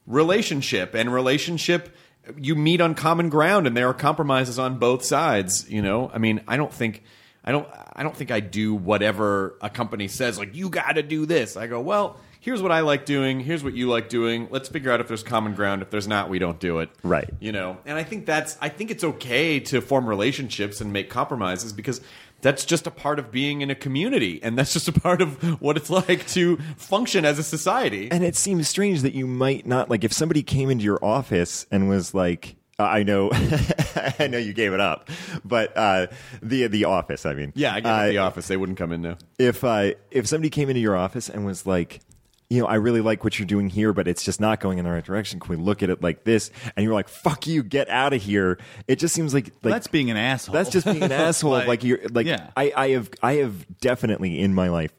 relationship, and relationship you meet on common ground, and there are compromises on both sides. You know, I mean, I don't think. I don't. I don't think I do whatever a company says. Like you got to do this. I go well. Here's what I like doing. Here's what you like doing. Let's figure out if there's common ground. If there's not, we don't do it. Right. You know, and I think that's. I think it's okay to form relationships and make compromises because that's just a part of being in a community, and that's just a part of what it's like to function as a society. And it seems strange that you might not like if somebody came into your office and was like, I know, [laughs] I know you gave it up, but uh, the the office. I mean, yeah, I get uh, the office. They wouldn't come in now. if uh, if somebody came into your office and was like, you know, I really like what you're doing here, but it's just not going in the right direction. Can we look at it like this? And you're like, fuck you, get out of here. It just seems like like that's being an asshole. That's just being an [laughs] asshole. Like, Like, you're like yeah. I, I have I have definitely in my life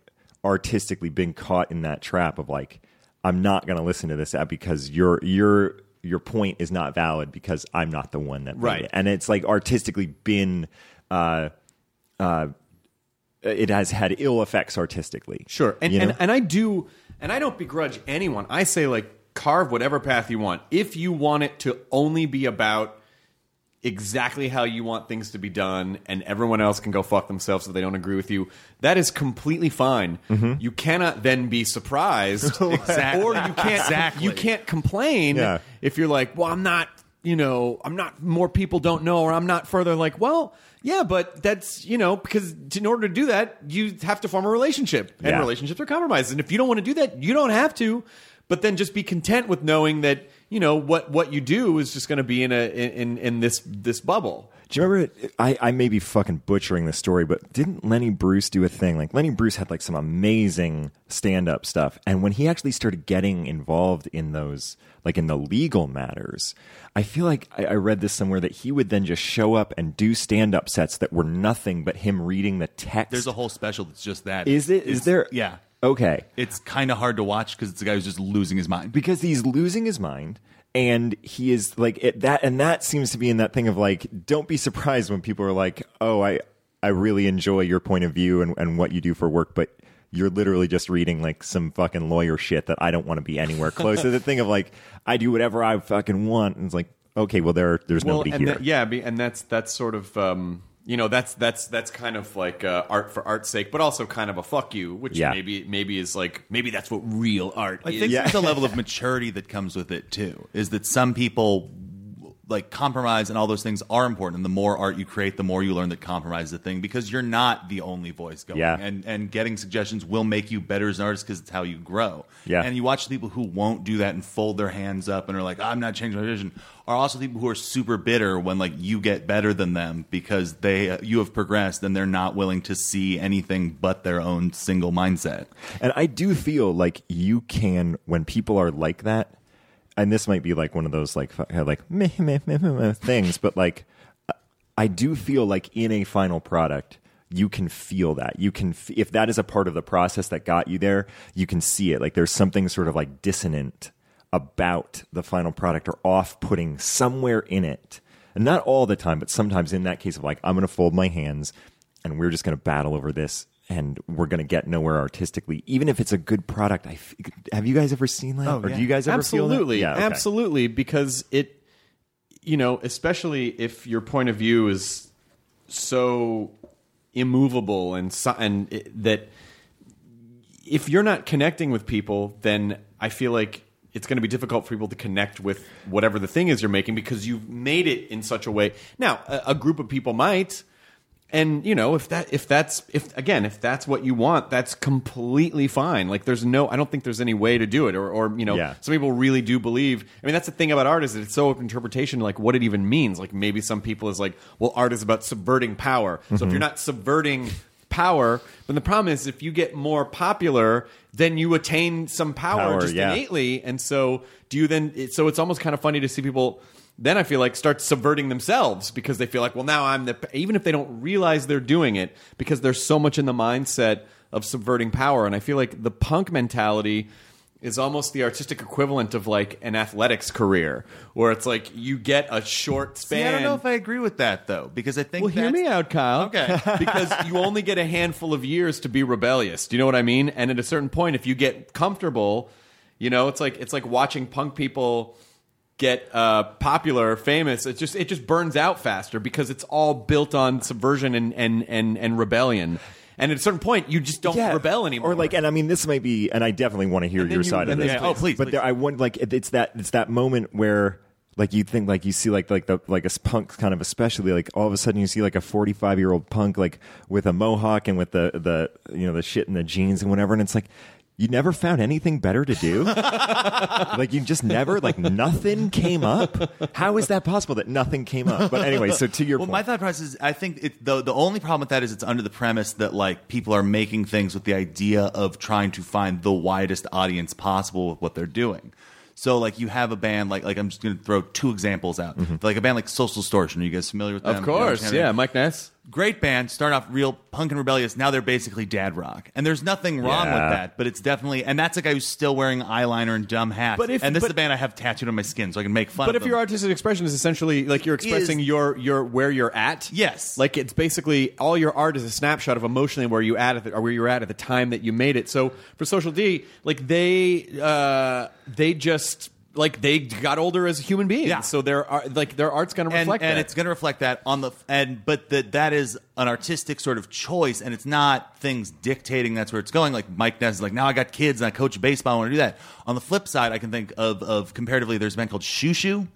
artistically been caught in that trap of like I'm not going to listen to this app because your your your point is not valid because I'm not the one that made Right. it. And it's like artistically been uh uh it has had ill effects artistically. Sure, and, You know? and and I do, and I don't begrudge anyone. I say like carve whatever path you want. If you want it to only be about exactly how you want things to be done, and everyone else can go fuck themselves if they don't agree with you, that is completely fine. Mm-hmm. You cannot then be surprised, [laughs] Exactly. [laughs] or you can't Exactly. you can't complain Yeah. if you're like, well, I'm not. You know, I'm not. More people don't know, or I'm not further. Like, well, yeah, but that's you know because in order to do that, you have to form a relationship, and Yeah. relationships are compromises. And if you don't want to do that, you don't have to. But then just be content with knowing that you know what what you do is just going to be in a in in this this bubble. Do you remember? I, I may be fucking butchering the story, but didn't Lenny Bruce do a thing? Like Lenny Bruce had like some amazing stand up stuff, and when he actually started getting involved in those, like in the legal matters, I feel like I, I read this somewhere that he would then just show up and do stand up sets that were nothing but him reading the text. There's a whole special that's just that. Is it? Is It's- there? Yeah. Okay. It's kind of hard to watch because it's a guy who's just losing his mind. because he's losing his mind and he is like it, that and that seems to be in that thing of like don't be surprised when people are like oh i i really enjoy your point of view and, and what you do for work but you're literally just reading like some fucking lawyer shit that i don't want to be anywhere close. To the thing of like i do whatever i fucking want and it's like okay well there there's nobody and here. yeah, and that's that's sort of um, you know that's that's that's kind of like uh, art for art's sake, but also kind of a fuck you, which Yeah. maybe maybe is like maybe that's what real art I is. think there's a [laughs] level of maturity that comes with it too. Is that some people like compromise and all those things are important. And the more art you create, the more you learn that compromise is a thing because you're not the only voice going. Yeah. And and getting suggestions will make you better as an artist because it's how you grow. Yeah. And you watch the people who won't do that and fold their hands up and are like, I'm not changing my vision. Are also people who are super bitter when like you get better than them because they you have progressed and they're not willing to see anything but their own single mindset. And I do feel like you can when people are like that, and this might be like one of those like uh, like meh, meh, meh, meh, meh things, but like I do feel like in a final product you can feel that. You can f- if that is a part of the process that got you there you can see it. Like there's something sort of like dissonant about the final product or off-putting somewhere in it. And not all the time but sometimes in that case of like i'm going to fold my hands and we're just going to battle over this and we're going to get nowhere artistically even if it's a good product I f- have you guys ever seen that Oh, or yeah. do you guys ever feel that? absolutely, yeah okay. absolutely, because it, you know, especially if your point of view is so immovable and so, and it, that if you're not connecting with people, then I feel like it's going to be difficult for people to connect with whatever the thing is you're making because you've made it in such a way. Now, a, a group of people might, and you know, if that if that's if again if that's what you want, that's completely fine. Like, there's no, I don't think there's any way to do it, or or you know, Yeah. some people really do believe. I mean, that's the thing about art is that it's so open interpretation, like what it even means. Like maybe some people is like, well, art is about subverting power. So Mm-hmm. if you're not subverting power, then the problem is if you get more popular, then you attain some power, Power, just yeah. innately. And so do you then? So it's almost kind of funny to see people. Then I feel like start subverting themselves because they feel like, well, now I'm the. Even if they don't realize they're doing it, because there's so much in the mindset of subverting power. And I feel like the punk mentality is almost the artistic equivalent of like an athletics career, where it's like you get a short span. See, I don't know if I agree with that though, because I think Well, hear me out, Kyle. Okay. [laughs] [laughs] because you only get a handful of years to be rebellious. Do you know what I mean? And at a certain point, if you get comfortable, you know, it's like it's like watching punk people get uh, popular, or famous. It just it just burns out faster because it's all built on subversion and and and, and rebellion. And at a certain point, you just don't Yeah. rebel anymore. Or like, and I mean, this might be, and I definitely want to hear your you- side of this. Yeah, oh, please, But please. there, I want like it's that it's that moment where like you think like you see like like the like a punk kind of especially like all of a sudden you see like a 45 year old punk like with a mohawk and with the the you know the shit in the jeans and whatever and it's like you never found anything better to do [laughs] like you just never like nothing came up how is that possible that nothing came up but anyway so to your point. Well, point my thought process is, I think it, the the only problem with that is it's under the premise that like people are making things with the idea of trying to find the widest audience possible with what they're doing. So like you have a band like like I'm just going to throw two examples out. Mm-hmm. Like a band like Social Distortion. Are you guys familiar with them? of You course, yeah. Mike Ness. Great band, start off real punk and rebellious. Now they're basically dad rock, and there's nothing wrong Yeah. with that. But it's definitely, and that's a guy who's still wearing eyeliner and dumb hats. But if- and this is but- a band I have tattooed on my skin, so I can make fun. But of if your artistic expression is essentially like you're expressing Is- your your where you're at, Yes. like it's basically all your art is a snapshot of emotionally where you at at the, or where you're at at the time that you made it. So for Social D, like they uh, they just like they got older as human beings, Yeah. so their like their art's going to and, reflect and that. it's going to reflect that on the and but that that is an artistic sort of choice and it's not things dictating that's where it's going like mike ness is like now i got kids and i coach baseball i want to do that on the flip side i can think of of comparatively there's a band called Xiu Xiu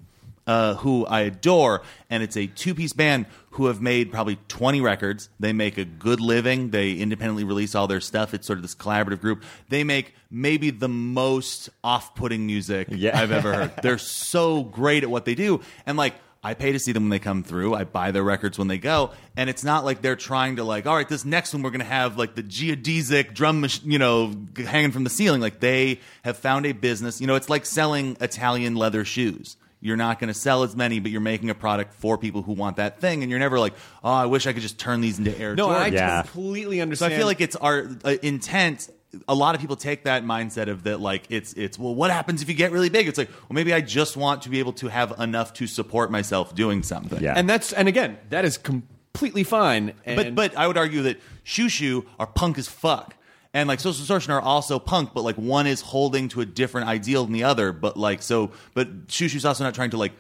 uh, who I adore, and it's a two-piece band who have made probably 20 records. They make a good living. They independently release all their stuff. It's sort of this collaborative group. They make maybe the most off-putting music Yeah. I've ever heard. [laughs] They're so great at what they do, and like I pay to see them when they come through. I buy their records when they go, and it's not like they're trying to like, all right, this next one we're gonna have like the geodesic drum, mach- you know, hanging from the ceiling. Like they have found a business. You know, it's like selling Italian leather shoes. You're not going to sell as many, but you're making a product for people who want that thing, and you're never like, oh, I wish I could just turn these into Air no, I Jordans. Yeah. completely So understand. I feel like it's our uh, intent a lot of people take that mindset of that like it's it's well what happens if you get really big it's like well maybe i just want to be able to have enough to support myself doing something Yeah. and that's and again that is completely fine. And, but but i would argue that Xiu Xiu are punk as fuck and like social distortion are also punk but like one is holding to a different ideal than the other but like so but Xiu Xiu's also not trying to like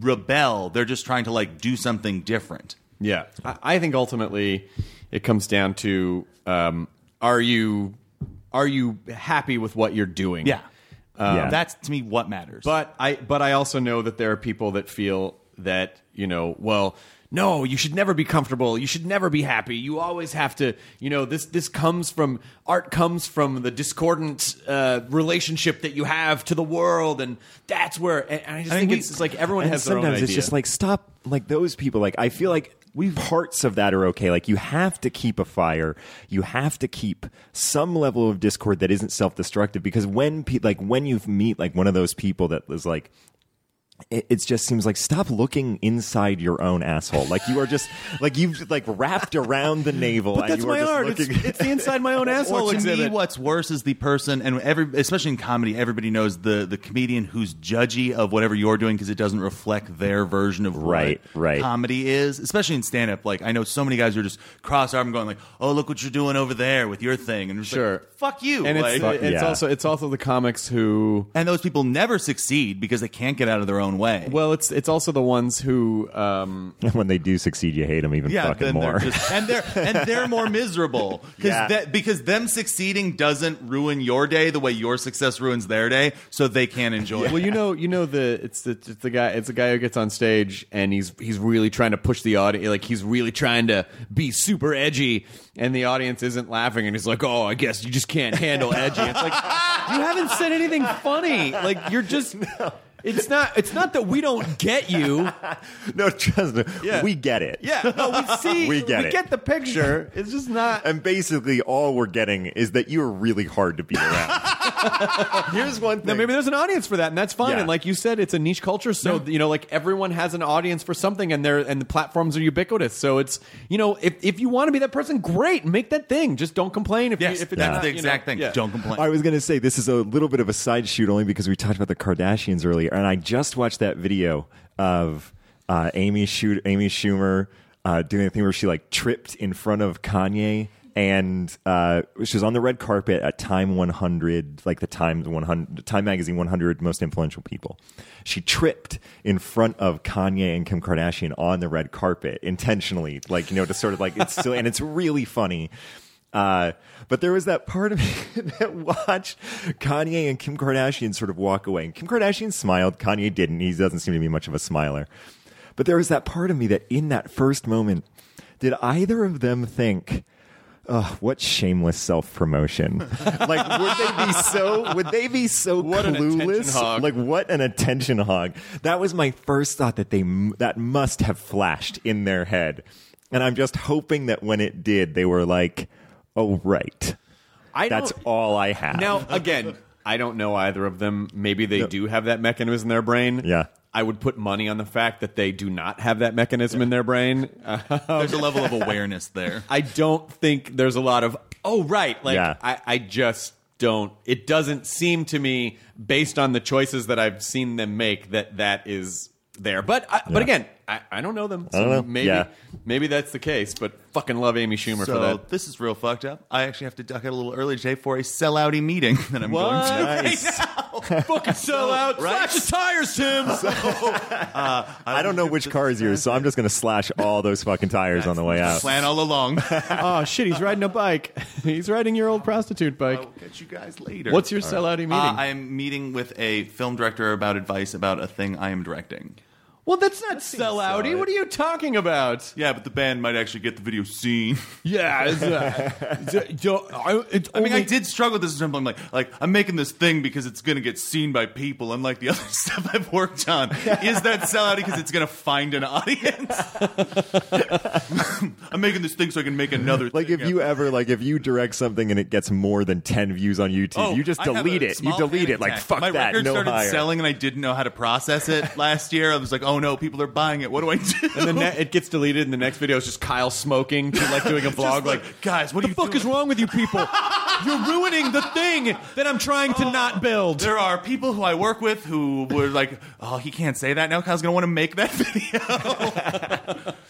rebel they're just trying to like do something different Yeah, I, I think ultimately it comes down to um, are you are you happy with what you're doing? yeah Um, Yeah. that's to me what matters But I but I also know that there are people that feel that you know well. No, you should never be comfortable. You should never be happy. You always have to, you know, this this comes from art comes from the discordant uh, relationship that you have to the world, and that's where. And I just I think mean, it's, it's like everyone and has their own sometimes it's idea. just like stop like those people like i feel like we parts of that are okay like you have to keep a fire you have to keep some level of discord that isn't self-destructive because when pe- like when you meet like one of those people that was like it, it just seems like stop looking inside your own asshole. Like you are just like you've like wrapped around the navel. But and that's my just art. It's, looking- it's the inside my [laughs] own asshole or to exhibit. me, what's worse is the person, and every, especially in comedy, everybody knows the the comedian who's judgy of whatever you're doing because it doesn't reflect their version of Right, what right. comedy is. Especially in stand up, like I know so many guys who are just cross arm going like, "Oh, look what you're doing over there with your thing," and Sure. like, "Fuck you!" and it's, like, it's yeah. also it's also the comics who and those people never succeed because they can't get out of their own way. well it's it's also the ones who um, [laughs] when they do succeed, you hate them even yeah, fucking more. they're just, and they're and they're more [laughs] miserable because Yeah. that because them succeeding doesn't ruin your day the way your success ruins their day, so they can't enjoy. it. well you know you know the it's the it's the guy it's the guy who gets on stage and he's he's really trying to push the audience like he's really trying to be super edgy and the audience isn't laughing and he's like oh I guess you just can't handle edgy it's like [laughs] you haven't said anything funny like you're just it's not it's not that we don't get you [laughs] no, trust me, Yeah. we get it. yeah no we [laughs] see We get we it. get the picture it's just not And basically, all we're getting is that you're really hard to be around. [laughs] [laughs] Here's one thing. Now, maybe there's an audience for that, and that's fine. Yeah. And like you said, it's a niche culture, so you know, like everyone has an audience for something, and they're and the platforms are ubiquitous. So it's you know, if if you want to be that person, great, make that thing. Just don't complain if, Yes, you, if it's that's not, the you know, exact thing. yeah. Don't complain. I was going to say this is a little bit of a side shoot only because we talked about the Kardashians earlier, and I just watched that video of uh, Amy Schu- Amy Schumer uh, doing a thing where she like tripped in front of Kanye. And uh, she was on the red carpet at Time 100, like the Time 100, Time Magazine 100 most influential people. She tripped in front of Kanye and Kim Kardashian on the red carpet intentionally, like you know, to sort of like it's still, and it's really funny. Uh, but there was that part of me [laughs] that watched Kanye and Kim Kardashian sort of walk away. And Kim Kardashian smiled. Kanye didn't. He doesn't seem to be much of a smiler. But there was that part of me that in that first moment, did either of them think, What shameless self promotion! [laughs] like, would they be so? Would they be so What clueless? hog. Like, what an attention hog! That was my first thought that they that must have flashed in their head, and I'm just hoping that when it did, they were like, "Oh, right." I That's all I have. Now, again, I don't know either of them. Maybe they do have that mechanism in their brain. Yeah. I would put money on the fact that they do not have that mechanism in their brain. There's a level of um, [laughs] awareness there. I don't think there's a lot of oh right like Yeah. I, I just don't it doesn't seem to me based on the choices that I've seen them make that that is there but I, but Yeah. again I, I don't know them so don't know. maybe Yeah. maybe that's the case but fucking love Amy Schumer so for that this is real fucked up. I actually have to duck out a little early today for a sellouty meeting that I'm going to. Nice. [laughs] fucking [laughs] sell out right? slash the tires Tim [laughs] I don't know which car is yours, so I'm just going to slash all those fucking tires on the way out. Plan all along. oh shit he's riding a bike he's riding your old prostitute bike I'll catch you guys later. what's your sellouty meeting Uh, I am meeting with a film director about advice about a thing I am directing. Well that's not sellouty what are you talking about Yeah, but the band might actually get the video seen. [laughs] Yeah, it's, uh, [laughs] it's, uh, it's I mean, I did struggle with this. I'm like, like I'm making this thing because it's going to get seen by people, unlike the [laughs] other stuff I've worked on. Is that sellout because it's going to find an audience? I'm making this thing so I can make another. Like thing. if you ever like if you direct something and it gets more than ten views on YouTube, Oh, you just delete it. You delete panic it. Like attack. fuck My that. record No started higher. selling, and I didn't know how to process it last year. I was like, oh no, people are buying it. What do I do? and then ne- it gets deleted, and the next video is just Kyle smoking, to like doing a [laughs] vlog, like, like, guys, what the are you fuck doing?" is wrong with you people? You're ruining the thing that I'm trying to not build. There are people who I work with who were like, "Oh, he can't say that now. Kyle's gonna want to make that [laughs] video." [laughs]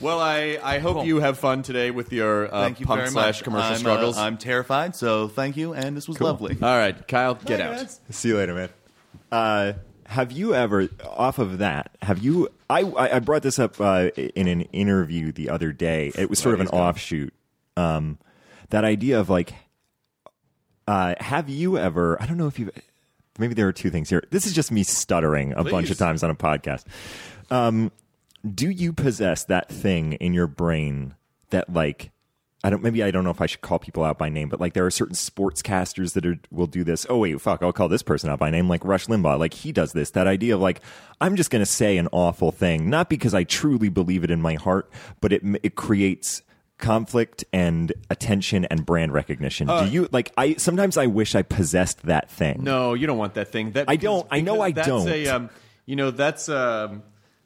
Well, I, I hope you have fun today with your uh, thank you punk very slash much. commercial I'm, uh, struggles. I'm terrified, so thank you, and this was lovely. All right, Kyle, get out. See you later, man. Uh, have you ever, off of that, have you? I I brought this up uh, in an interview the other day. It was sort of an offshoot. Um, that idea of like, uh, have you ever? I don't know if you. Maybe there are two things here. This is just me stuttering a bunch of times on a podcast. Um, do you possess that thing in your brain that like I don't maybe I don't know if I should call people out by name, but like there are certain sportscasters that are, will do this. Oh wait, fuck, I'll call this person out by name, like Rush Limbaugh. Like he does this. That idea of like I'm just going to say an awful thing, not because I truly believe it in my heart, but it it creates conflict and attention and brand recognition. do you like I sometimes I wish I possessed that thing. No, you don't want that thing. That I don't- I know I that's don't. A, um, you know, that's um,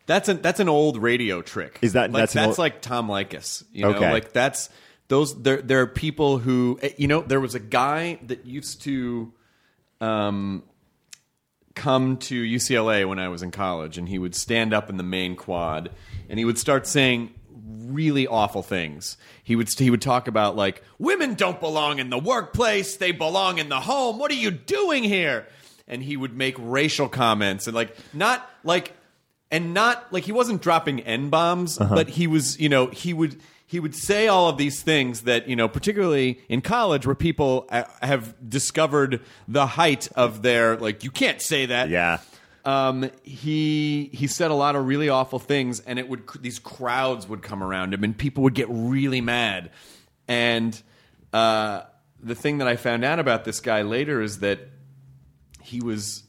that's an that's an old radio trick. Is that- like, that's that's old- like Tom Leykis? You know, Okay. like that's those. There there are people who eh, you know. There was a guy that used to. Um, come to UCLA when I was in college, and he would stand up in the main quad, and he would start saying really awful things. He would he would talk about like women don't belong in the workplace; they belong in the home. What are you doing here? And he would make racial comments and like not like and not like he wasn't dropping n bombs, but he was you know he would he would say all of these things that you know particularly in college where people uh, have discovered the height of their like you can't say that Yeah. um, he he said a lot of really awful things, and it would these crowds would come around him, and people would get really mad. And uh, the thing that I found out about this guy later is that he was,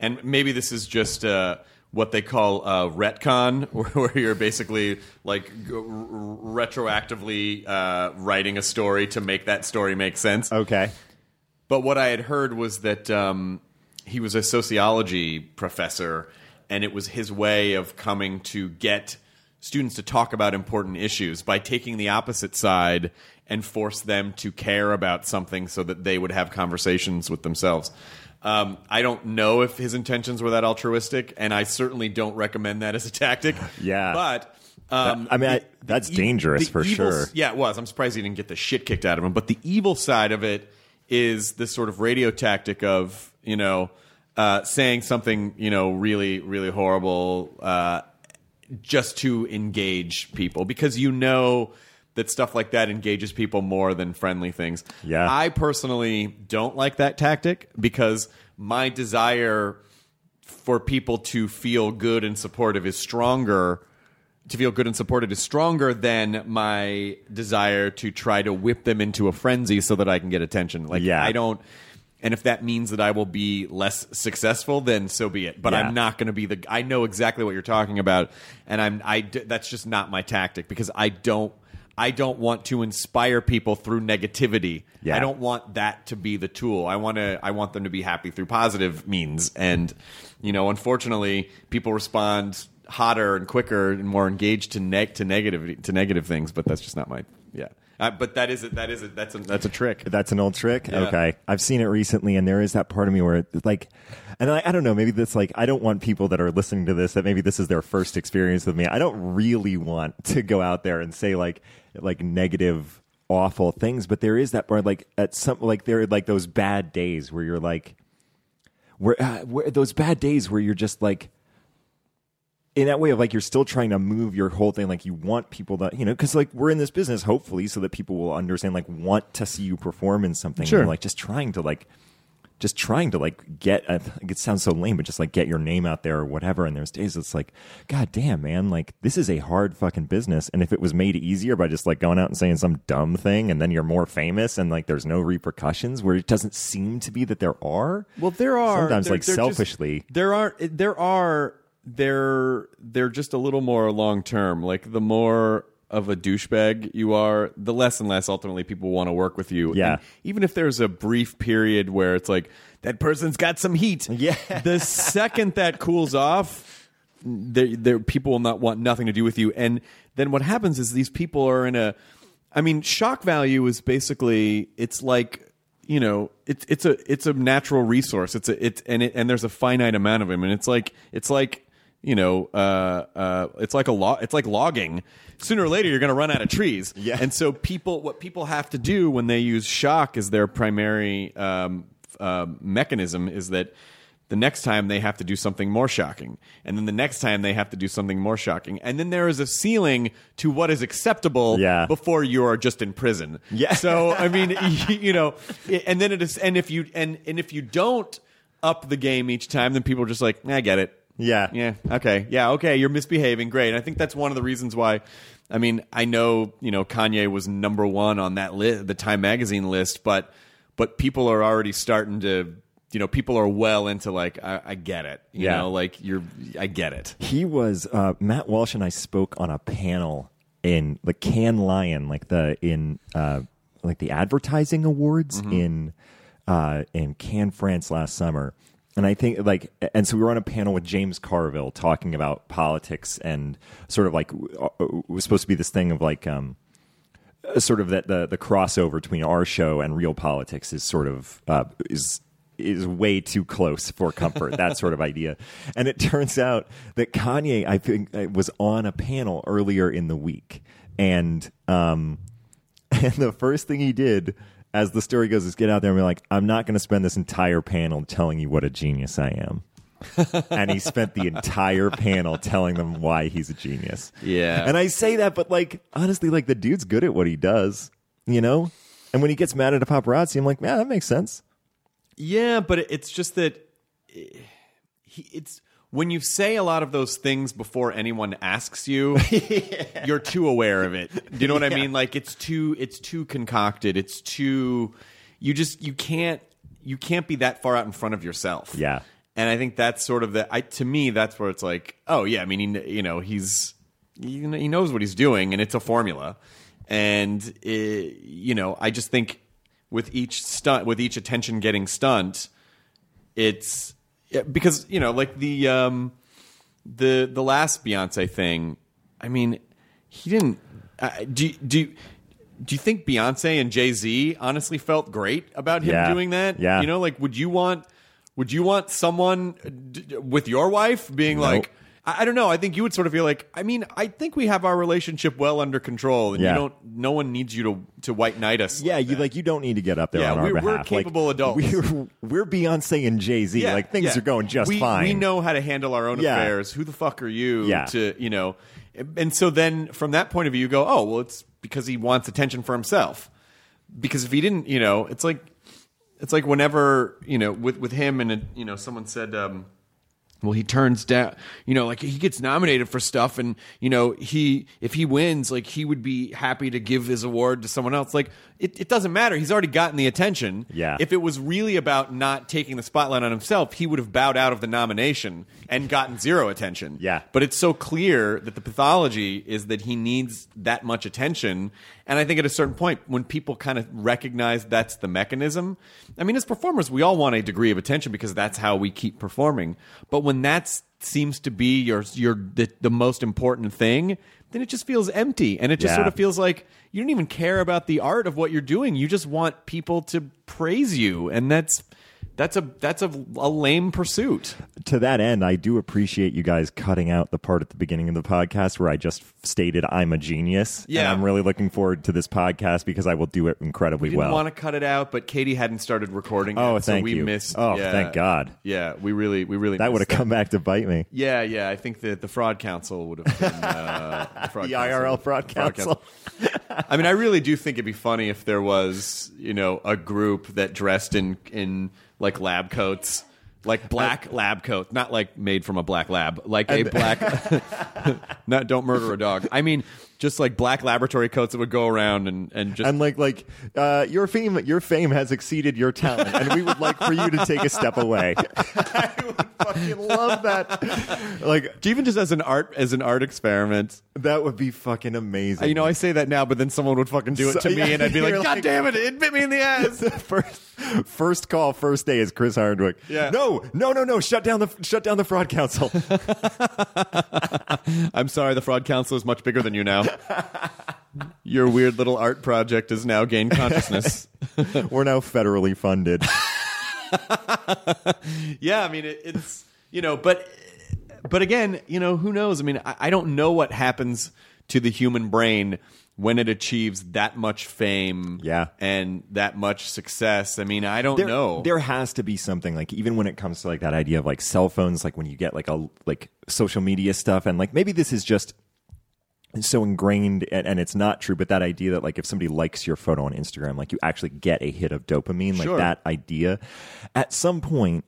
and maybe this is just uh, what they call uh, retcon, [laughs] where, you're basically like r- retroactively uh, writing a story to make that story make sense. Okay. But what I had heard was that um, he was a sociology professor, and it was his way of coming to get students to talk about important issues by taking the opposite side and force them to care about something so that they would have conversations with themselves. Um, I don't know if his intentions were that altruistic, and I certainly don't recommend that as a tactic. [laughs] Yeah. But. Um, I mean, the- the that's e- dangerous the for evil- sure. yeah, it was. I'm surprised he didn't get the shit kicked out of him. But the evil side of it is this sort of radio tactic of you know uh, saying something you know really really horrible uh, just to engage people because you know that stuff like that engages people more than friendly things. Yeah. I personally don't like that tactic because my desire for people to feel good and supportive is stronger to feel good and supported is stronger than my desire to try to whip them into a frenzy so that I can get attention. Like Yeah. I don't and if that means that I will be less successful, then so be it. But Yeah. I'm not going to be the. I know exactly what you're talking about, and I'm. I That's just not my tactic because I don't. I don't want to inspire people through negativity. Yeah. I don't want that to be the tool. I want to. I want them to be happy through positive means. And you know, unfortunately, people respond hotter and quicker and more engaged to neg to negative to negative things. But that's just not my. Yeah. Uh, but that is it. That is it. That's a that's a trick. That's an old trick. Yeah. Okay, I've seen it recently, and there is that part of me where, it's like, and I, I don't know, maybe that's like, I don't want people that are listening to this that maybe this is their first experience with me. I don't really want to go out there and say like, like negative, awful things, but there is that part, like at some, like there are like those bad days where you're like, where, uh, where those bad days where you're just like, in that way of like you're still trying to move your whole thing like you want people to you know because like we're in this business hopefully so that people will understand like want to see you perform in something Sure. and like just trying to like just trying to like get a, it sounds so lame but just like get your name out there or whatever and there's days it's like god damn man like this is a hard fucking business and if it was made easier by just like going out and saying some dumb thing and then you're more famous and like there's no repercussions where it doesn't seem to be that there are Well, there are sometimes there- like they're just- selfishly there are there are they're they're just a little more long term. Like the more of a douchebag you are, the less and less ultimately people want to work with you. Yeah. And even if there's a brief period where it's like that person's got some heat, Yeah. the second that cools off, there, there people will not want nothing to do with you. And then what happens is these people are in a I mean, shock value is basically it's like you know it's it's a it's a natural resource. It's a it's and it, and there's a finite amount of them and it's like it's like you know uh uh it's like a law it's like logging. Sooner or later, you're going to run out of trees. Yeah. And so people what people have to do when they use shock as their primary um, uh, mechanism is that the next time they have to do something more shocking and then the next time they have to do something more shocking and then there is a ceiling to what is acceptable Yeah. before you are just in prison Yeah. so i mean [laughs] you know and then it is and if you and and if you don't up the game each time then people are just like i get it Yeah. yeah. Okay. Yeah. Okay. You're misbehaving. Great. And i think that's one of the reasons why i mean i know you know kanye was number one on that list the time magazine list but but people are already starting to you know people are well into like i, I get it. You Yeah. know like you're i get it. He was uh, Matt Walsh and I spoke on a panel in the Cannes Lion, like the in uh, like the advertising awards in uh, in Cannes, France last summer. And I think like, and so we were on a panel with James Carville talking about politics and sort of like uh, was supposed to be this thing of like um, sort of that the the crossover between our show and real politics is sort of uh, is is way too close for comfort that sort of idea. And it turns out that kanye i think uh, was on a panel earlier in the week. And um [laughs] and the first thing he did as the story goes is get out there and be like i'm not going to spend this entire panel telling you what a genius i am [laughs] and he spent the entire panel telling them why he's a genius. Yeah. And I say that, but like honestly, like the dude's good at what he does, you know. And when he gets mad at a paparazzi, I'm like, yeah, that makes sense. Yeah, but it's just that eh, he, it's when you say a lot of those things before anyone asks you, [laughs] you're too aware of it. Do you know what I mean? Like it's too it's too concocted. It's too you just you can't you can't be that far out in front of yourself. Yeah. And I think that's sort of the I to me that's where it's like, oh yeah, I mean he, you know, he's he, he knows what he's doing and it's a formula. And eh, you know, I just think with each stunt with each attention getting stunt, it's yeah, because you know like the um the the last Beyonce thing. I mean, he didn't. Uh, do do do you think Beyonce and Jay Z honestly felt great about him Yeah. doing that? Yeah. you know, like would you want would you want someone d- with your wife being Nope. like? I I don't know. I think you would sort of feel like. I mean, I think we have our relationship well under control, and Yeah. you don't. No one needs you to to white knight us. Yeah, like you that. like you don't need to get up there Yeah, on our we're- we're behalf. Like, capable adults. We're, we're Beyonce and Jay Z. Yeah, like things yeah. are going just we, fine. We know how to handle our own affairs. Who the fuck are you Yeah. to, you know? And so then from that point of view, you go, oh, well, it's because he wants attention for himself. Because if he didn't, you know, it's like, it's like whenever, you know, with, with him and, it, you know, someone said, um, well, he turns down, you know, like he gets nominated for stuff, and you know, he if he wins, like he would be happy to give his award to someone else. Like it, it doesn't matter; he's already gotten the attention. Yeah. If it was really about not taking the spotlight on himself, he would have bowed out of the nomination and gotten zero attention. Yeah. But it's so clear that the pathology is that he needs that much attention, and I think at a certain point, when people kind of recognize that's the mechanism, I mean, as performers, we all want a degree of attention because that's how we keep performing. But when that seems to be your your the, the most important thing, then it just feels empty, and it just Yeah. sort of feels like you don't even care about the art of what you're doing. You just want people to praise you, and that's that's a that's a, a lame pursuit. to that end, I do appreciate you guys cutting out the part at the beginning of the podcast where I just stated I'm a genius. And Yeah. I'm really looking forward to this podcast because I will do it incredibly We didn't well. want to cut it out, but Katie hadn't started recording. Oh, yet, so thank we you. Missed, Oh, yeah. thank God. Yeah, we really, we really that would have come back to bite me. Yeah, yeah. I think that the fraud council would have been uh, [laughs] the, fraud The council. IRL fraud council. I mean, I really do think it'd be funny if there was, you know, a group that dressed in in like lab coats, like black lab coats, not like made from a black lab, like a [laughs] black. [laughs] not don't murder a dog. I mean, just like black laboratory coats that would go around and and just And like like uh, your fame your fame has exceeded your talent, and we would like for you to take a step away. [laughs] I would fucking love that. Like even just as an art as an art experiment. that would be fucking amazing. You know, I say that now, but then someone would fucking do it So- to me, yeah, and I'd be like, you're "God like- damn it! It bit me in the ass." first [laughs] first call first day is Chris Hardwick. Yeah. No, no, no, no. Shut down the shut down the fraud council. [laughs] [laughs] I'm sorry, the fraud council is much bigger than you now. Your weird little art project has now gained consciousness. We're now federally funded. yeah, I mean it, it's you know, but but again, you know, who knows? I mean, I, I don't know what happens to the human brain when it achieves that much fame, Yeah. and that much success. I mean, I don't there, know. There has to be something like even when it comes to like that idea of like cell phones, like when you get like a like social media stuff, and like maybe this is just so ingrained and, and it's not true, but that idea that like if somebody likes your photo on Instagram, like you actually get a hit of dopamine, like Sure. that idea. At some point,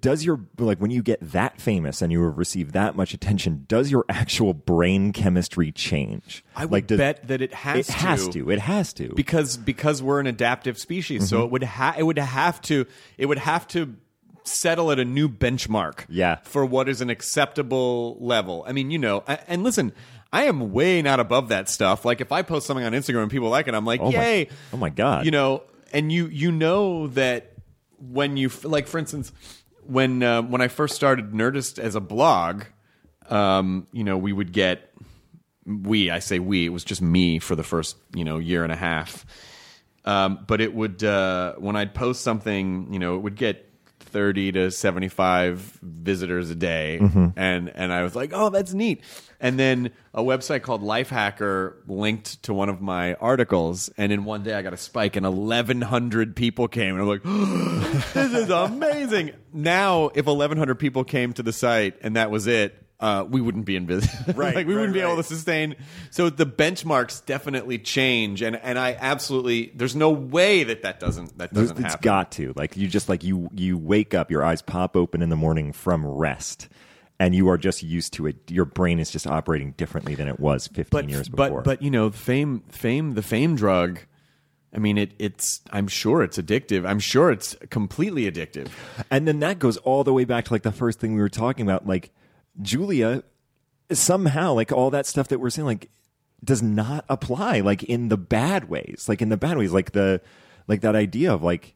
does your like when you get that famous and you have received that much attention, does your actual brain chemistry change? I would like, does- bet that it has it has to. to. It has to. because because we're an adaptive species, Mm-hmm. so it would ha- it would have to it would have to settle at a new benchmark. Yeah. for what is an acceptable level. I mean, you know, and listen. I am way not above that stuff. Like if I post something on Instagram and people like it, I'm like, Oh my- "Yay!" oh my God. You know, and you you know that when you like, for instance, when uh, when I first started Nerdist as a blog, um, you know, we would get we I say we it was just me for the first you know year and a half. Um, but it would uh, when I'd post something, you know, it would get thirty to seventy five visitors a day, mm-hmm. and and I was like, oh, that's neat. And then a website called Lifehacker linked to one of my articles, and in one day I got a spike, and eleven hundred people came, and I'm like, [gasps] this is amazing. Now, if eleven hundred people came to the site and that was it. Uh, we wouldn't be in business, [laughs] Right, like we right, wouldn't be able to sustain. So the benchmarks definitely change, and and I absolutely there's no way that that doesn't that doesn't it's happen. It's got to like you just like you you wake up your eyes pop open in the morning from rest and you are just used to it your brain is just operating differently than it was 15 but years before but but you know fame fame the fame drug. I mean it it's I'm sure it's addictive. I'm sure it's completely addictive. and then that goes all the way back to like the first thing we were talking about like julia somehow like all that stuff that we're saying like does not apply like in the bad ways like in the bad ways like the like that idea of like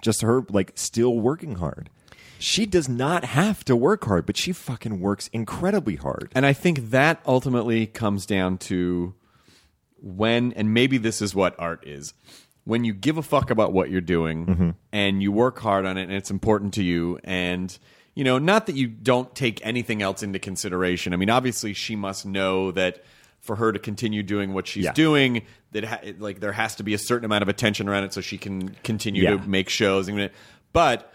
just her like still working hard she does not have to work hard but she fucking works incredibly hard And I think that ultimately comes down to when, and maybe this is what art is. When you give a fuck about what you're doing mm-hmm. and you work hard on it and it's important to you, and, you know, not that you don't take anything else into consideration. I mean, obviously, she must know that for her to continue doing what she's Yeah. doing, that ha- like there has to be a certain amount of attention around it so she can continue Yeah. to make shows. But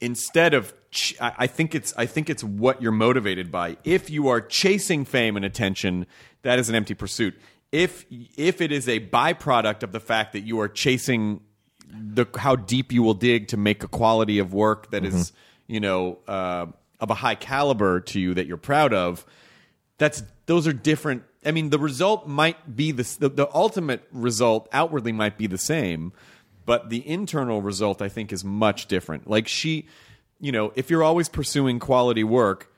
instead of ch- I I think it's I think it's what you're motivated by. If you are chasing fame and attention, that is an empty pursuit. If if it is a byproduct of the fact that you are chasing the how deep you will dig to make a quality of work that is mm-hmm. You know uh, of a high caliber to you that you're proud of, that's those are different. I mean, the result might be the the, the ultimate result outwardly might be the same, but the internal result I think is much different. Like she, you know, if you're always pursuing quality work,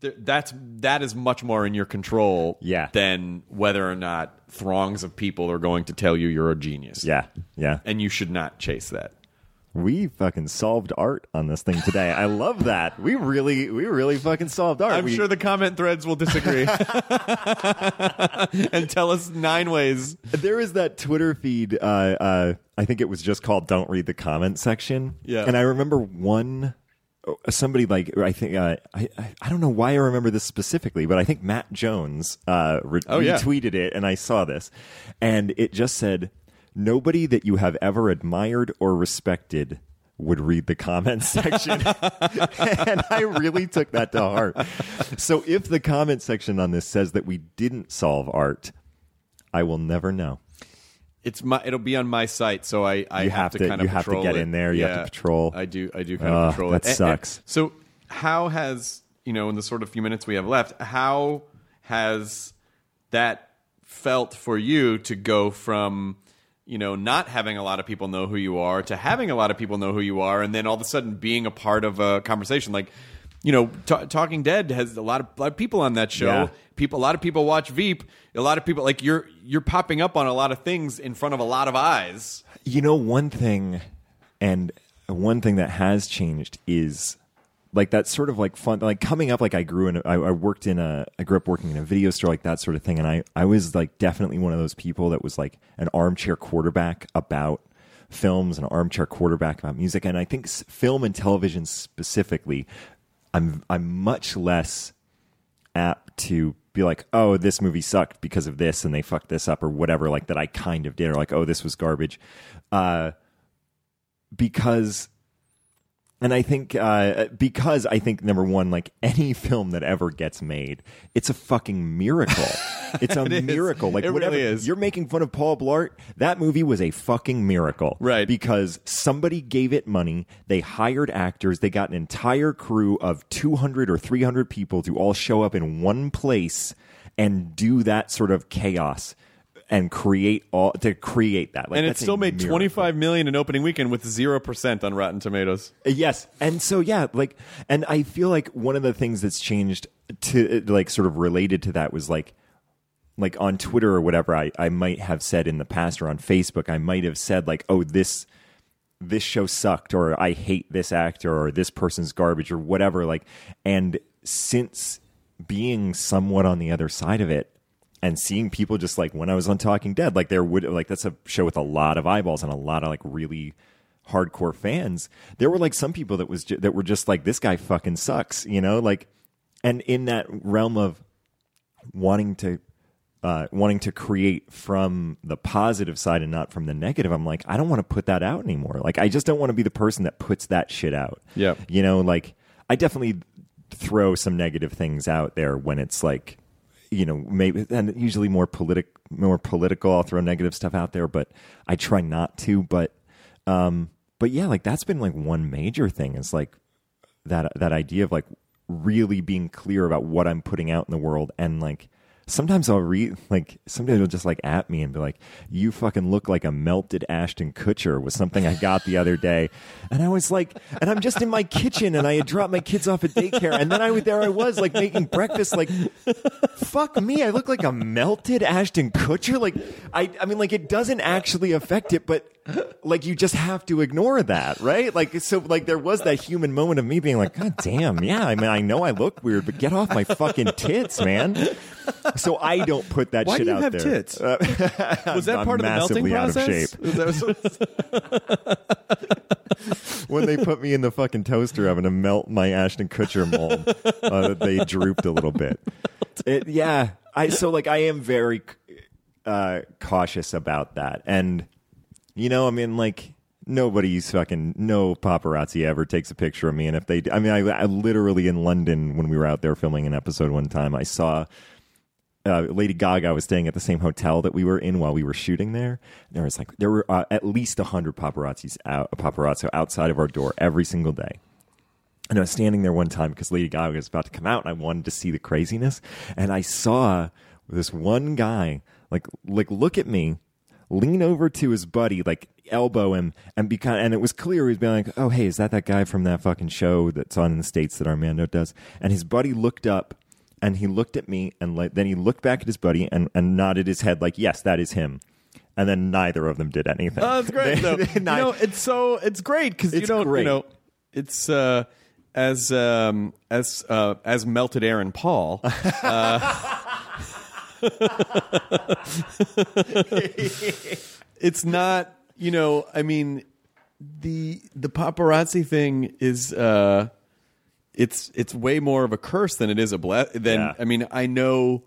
th- that's that is much more in your control Yeah. than whether or not throngs of people are going to tell you you're a genius. yeah yeah And you should not chase that. We fucking solved art on this thing today. I love that. We really, we really fucking solved art. I'm We- sure the comment threads will disagree [laughs] [laughs] and tell us nine ways. there is that Twitter feed. Uh, uh, I think it was just called "Don't Read the Comment Section." Yeah. and I remember one. uh, Somebody like I think uh, I, I I don't know why I remember this specifically, but I think Matt Jones uh, re- Oh, yeah. retweeted it, and I saw this, and it just said, "Nobody that you have ever admired or respected would read the comment [laughs] section," and I really took that to heart. So if the comment section on this says that we didn't solve art, I will never know. It's my. It'll be on my site, so I. I You have, have to, to- kind of you have to get it. in there, you have to Yeah, patrol. I do. I do kind of patrol that it. And- sucks. and so, how has you know in the sort of few minutes we have left? How has that felt for you to go from you know not having a lot of people know who you are to having a lot of people know who you are, and then all of a sudden being a part of a conversation like. You know, Ta Talking Dead has a lot of, lot of people on that show. Yeah. People, a lot of people watch Veep. A lot of people like you're you're popping up on a lot of things in front of a lot of eyes. You know, one thing, and one thing that has changed is like that sort of like fun like coming up like i grew in I worked in a i grew up working in a video store like that sort of thing and i i was like definitely one of those people that was like an armchair quarterback about films an armchair quarterback about music and i think film and television specifically i'm i'm much less apt to be like, oh, this movie sucked because of this and they fucked this up or whatever, like that I kind of did, or like, oh, this was garbage. Uh, because, and I think, uh, because I think number one, like any [laughs] film that ever gets made, it's a fucking miracle. [laughs] It's a is. miracle. Like It whatever really is. you're making fun of Paul Blart, that movie was a fucking miracle. Right. Because somebody gave it money, they hired actors, they got an entire crew of 200 or 300 people to all show up in one place and do that sort of chaos and create all to create that. Like, and it still made miracle. 25 million in opening weekend with 0% on Rotten Tomatoes. Uh, yes. And so yeah, like and I feel like one of the things that's changed to uh, like sort of related to that was like like on Twitter or whatever I I might have said in the past or on Facebook I might have said like oh this this show sucked or I hate this actor or this person's garbage or whatever like and since being somewhat on the other side of it and seeing people just like when I was on Talking Dead like there would like that's a show with a lot of eyeballs and a lot of like really hardcore fans there were like some people that was ju- that were just like this guy fucking sucks you know like and in that realm of wanting to uh, wanting to create from the positive side and not from the negative, I'm like, I don't want to put that out anymore. Like, I just don't want to be the person that puts that shit out. Yeah. You know, like, I definitely throw some negative things out there when it's like, you know, maybe, and usually more politic, more political. I'll throw negative stuff out there, but I try not to. But, um, but yeah, like that's been like one major thing is like that, that idea of like really being clear about what I'm putting out in the world and like, sometimes I'll read like sometimes will just like at me and be like, "You fucking look like a melted Ashton Kutcher" was something I got the other day, and I was like, and I'm just in my kitchen and I had dropped my kids off at daycare, and then I there I was like making breakfast, like, fuck me, I look like a melted Ashton Kutcher, like I I mean like it doesn't actually affect it, but like you just have to ignore that, right? Like so like there was that human moment of me being like, God damn, yeah, I mean I know I look weird, but get off my fucking tits, man. So I don't put that Why shit do you out have there. tits? Uh, [laughs] Was that I'm part of the melting massively out of process? shape. Was that- was- when they put me in the fucking toaster oven to melt my Ashton Kutcher mold, uh, they drooped a little bit. It, yeah, I so like I am very uh, cautious about that, and you know, I mean, like nobody's fucking no paparazzi ever takes a picture of me, and if they, I mean, I, I literally in London when we were out there filming an episode one time, I saw uh, Lady Gaga was staying at the same hotel that we were in while we were shooting there. There was like there were uh, at least hundred paparazzis out paparazzo outside of our door every single day. And I was standing there one time because Lady Gaga was about to come out, and I wanted to see the craziness. And I saw this one guy like like look at me, lean over to his buddy, like elbow him, and be kind. and it was clear he was being like, "Oh, hey, is that that guy from that fucking show that's on in the states that Armando does?" And his buddy looked up, and he looked at me, and like, then he looked back at his buddy and, and nodded his head like, "Yes, that is him." And then neither of them did anything. Oh, that's great. [laughs] They- you know, it's so it's great because you don't. great. You know, it's uh, as um, as uh, as melted Aaron Paul. Uh, [laughs] [laughs] it's not. You know, I mean, the the paparazzi thing is. Uh, it's it's way more of a curse than it is a bless. Than Yeah. I mean, I know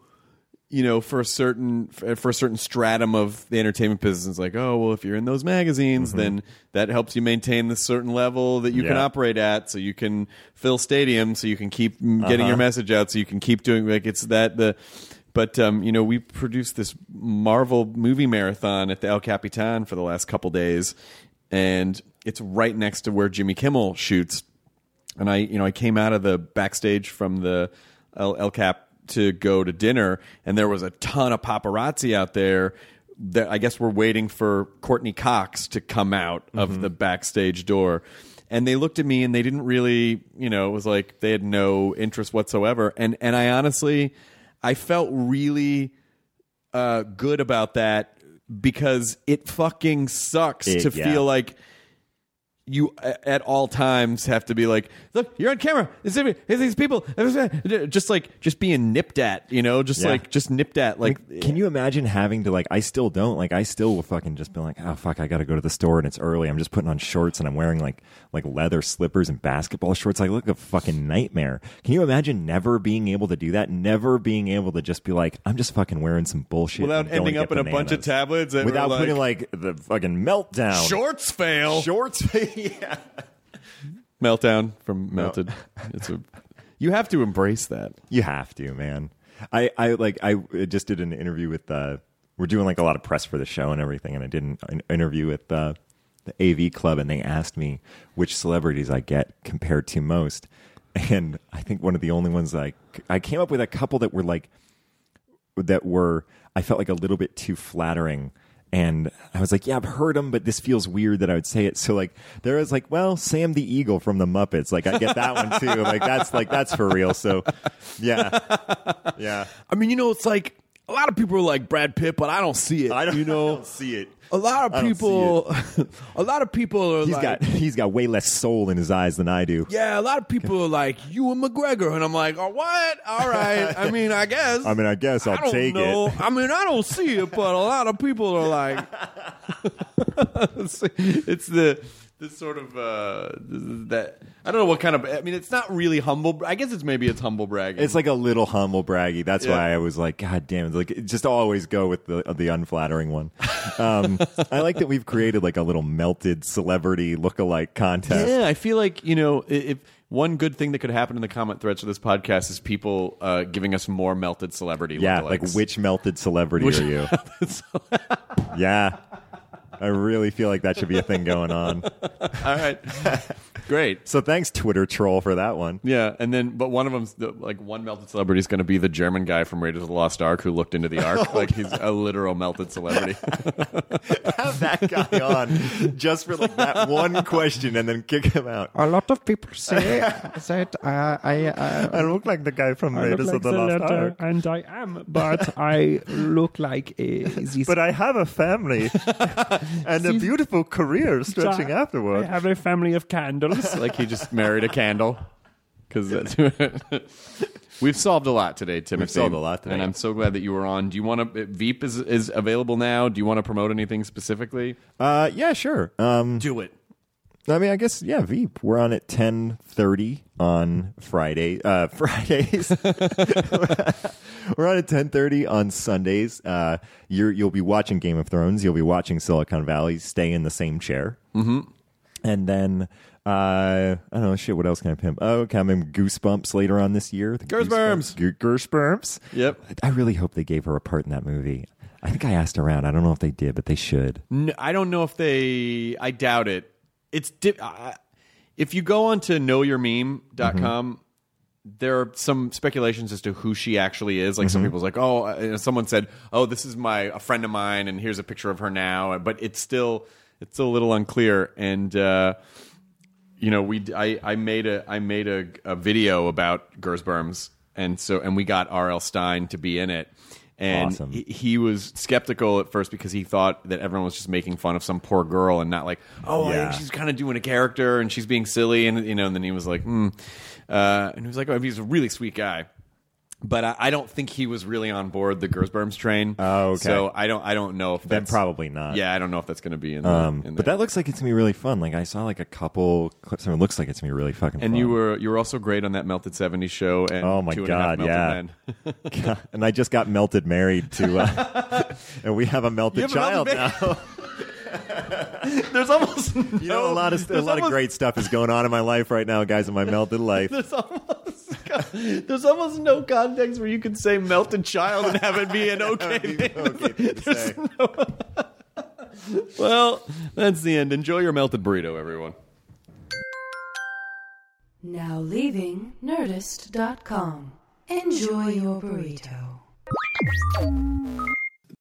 you know, for a certain for a certain stratum of the entertainment business, it's like, oh, well, if you're in those magazines, then that helps you maintain the certain level that you can Mm-hmm. Operate at, so you can fill stadiums, so you can keep getting Uh-huh. your message out, so you can keep doing like it's that the. But um, you know, we produced this Marvel movie marathon at the El Capitan for the last couple days, and it's right next to where Jimmy Kimmel shoots and I, you know, I came out of the backstage from the El, El Cap to go to dinner, and there was a ton of paparazzi out there. That I guess we're waiting for Courteney Cox to come out of the backstage door. And they looked at me and they didn't really, you know, it was like they had no interest whatsoever. And and I honestly, I felt really uh, good about that because it fucking sucks It- to yeah. feel like you at all times have to be like, look, you're on camera. Is it is these people? Just like just being nipped at, you know, just Yeah. like just nipped at. Like, Like, can you imagine having to like? I still don't like. I still will fucking just be like, oh fuck, I got to go to the store and it's early. I'm just putting on shorts and I'm wearing like like leather slippers and basketball shorts. I look a fucking nightmare. Can you imagine never being able to do that? Never being able to just be like, I'm just fucking wearing some bullshit without ending up in a bunch of tablets without we're putting like the fucking meltdown shorts fail. shorts. [laughs] yeah. meltdown from melted. it's a, you have to embrace that. You have to, man. I, I like I just did an interview with uh we're doing like a lot of press for the show and everything and I did an, an interview with uh the AV club and they asked me which celebrities I get compared to most. And I think one of the only ones I I came up with a couple that were like that were I felt like a little bit too flattering. And I was like, yeah, I've heard him, but this feels weird that I would say it. So like, there was like, well, Sam the Eagle from the Muppets. Like, I get that one too. Like, that's like that's for real. So, yeah, yeah. I mean, you know, it's like a lot of people are like Brad Pitt, but I don't see it. I don't, you know, [laughs] I don't see it. A lot of I don't see people, [laughs] a lot of people are He's like, got he's got way less soul in his eyes than I do. yeah, a lot of people are like Ewan McGregor, and I'm like, oh, what? All right. I mean, I guess. [laughs] I mean, I guess I'll I don't take know. it. I mean, I don't see it, but a lot of people are like, [laughs] it's the the sort of uh, that I don't know what kind of. I mean, it's not really humble. I guess it's maybe it's humble bragging. It's like a little humble braggy. That's Yeah. why I was like, God damn it! Like, just always go with the the unflattering one. [laughs] Um, I like that we've created like a little melted celebrity lookalike contest. Yeah, I feel like you know if one good thing that could happen in the comment threads for this podcast is people uh, giving us more melted celebrity. Yeah, lookalikes. like which melted celebrity Which- are you? [laughs] yeah, I really feel like that should be a thing going on. [laughs] All right, [laughs] great. So thanks, Twitter troll, for that one. Yeah, and then but one of them's the, like one melted celebrity is going to be the German guy from Raiders of the Lost Ark who looked into the Ark. [laughs] like he's a literal melted celebrity. Have that guy on just for like that one question, and then kick him out. A lot of people say that uh, I uh, I look like the guy from I look like the letter, Ark, and I am, but I look like a this. I have a family and a beautiful career stretching afterward. I have a family of candles. [laughs] like he just married a candle. Because that's [laughs] we've solved a lot today, Timothy. We've solved a lot today. and I'm so glad that you were on. Do you want to? Veep is is available now. Do you want to promote anything specifically? Uh, yeah, sure. Um, Do it. I mean, I guess yeah. Veep. We're on at ten thirty on Friday. Uh, [laughs] Fridays. [laughs] We're on at ten thirty on Sundays. Uh, you're you'll be watching Game of Thrones. You'll be watching Silicon Valley. Stay in the same chair. Mm-hmm. And then uh, I don't know. Shit. What else can I pimp? Oh, coming Goosebumps later on this year. The Goosebumps. Goosebumps. Goosebumps. Yep. I really hope they gave her a part in that movie. I think I asked around. I don't know if they did, but they should. No, I don't know if they. I doubt it. It's di- uh, if you go on to knowyourmeme.com, there are some speculations as to who she actually is. Like some people's like, oh, uh, someone said, oh, this is my a friend of mine, and here's a picture of her now. But it's still it's still a little unclear. And uh, you know, we I, I made a I made a, a video about Gersberms, and so and we got R.L. Stine to be in it. And Awesome. he, he was skeptical at first because he thought that everyone was just making fun of some poor girl and not like, oh, Yeah. she's kind of doing a character and she's being silly, and you know. And then he was like, hmm. Uh, and he was like, oh, he's a really sweet guy. But I, I don't think he was really on board the Gersberms train. Oh, okay. So I don't, I don't know if Then that's probably not. Yeah, I don't know if that's going to be in. The, Um, in but that looks like it's gonna be really fun. Like I saw like a couple clips, and it looks like it's gonna be really fucking. And fun. you were you were also great on that Melted '70s show. And Oh my Two and a Half God, Melted yeah. [laughs] And I just got melted married to, uh, [laughs] and we have a melted have a child melted now. [laughs] There's almost you know, a lot of a lot of great stuff is going on in my life right now, guys. In my melted life. There's almost [laughs] there's almost no context where you can say melted child and have it be an [laughs] okay thing. okay [laughs] thing to There's say. no- well, that's the end. Enjoy your melted burrito, everyone. Now leaving Nerdist.com. Enjoy your burrito.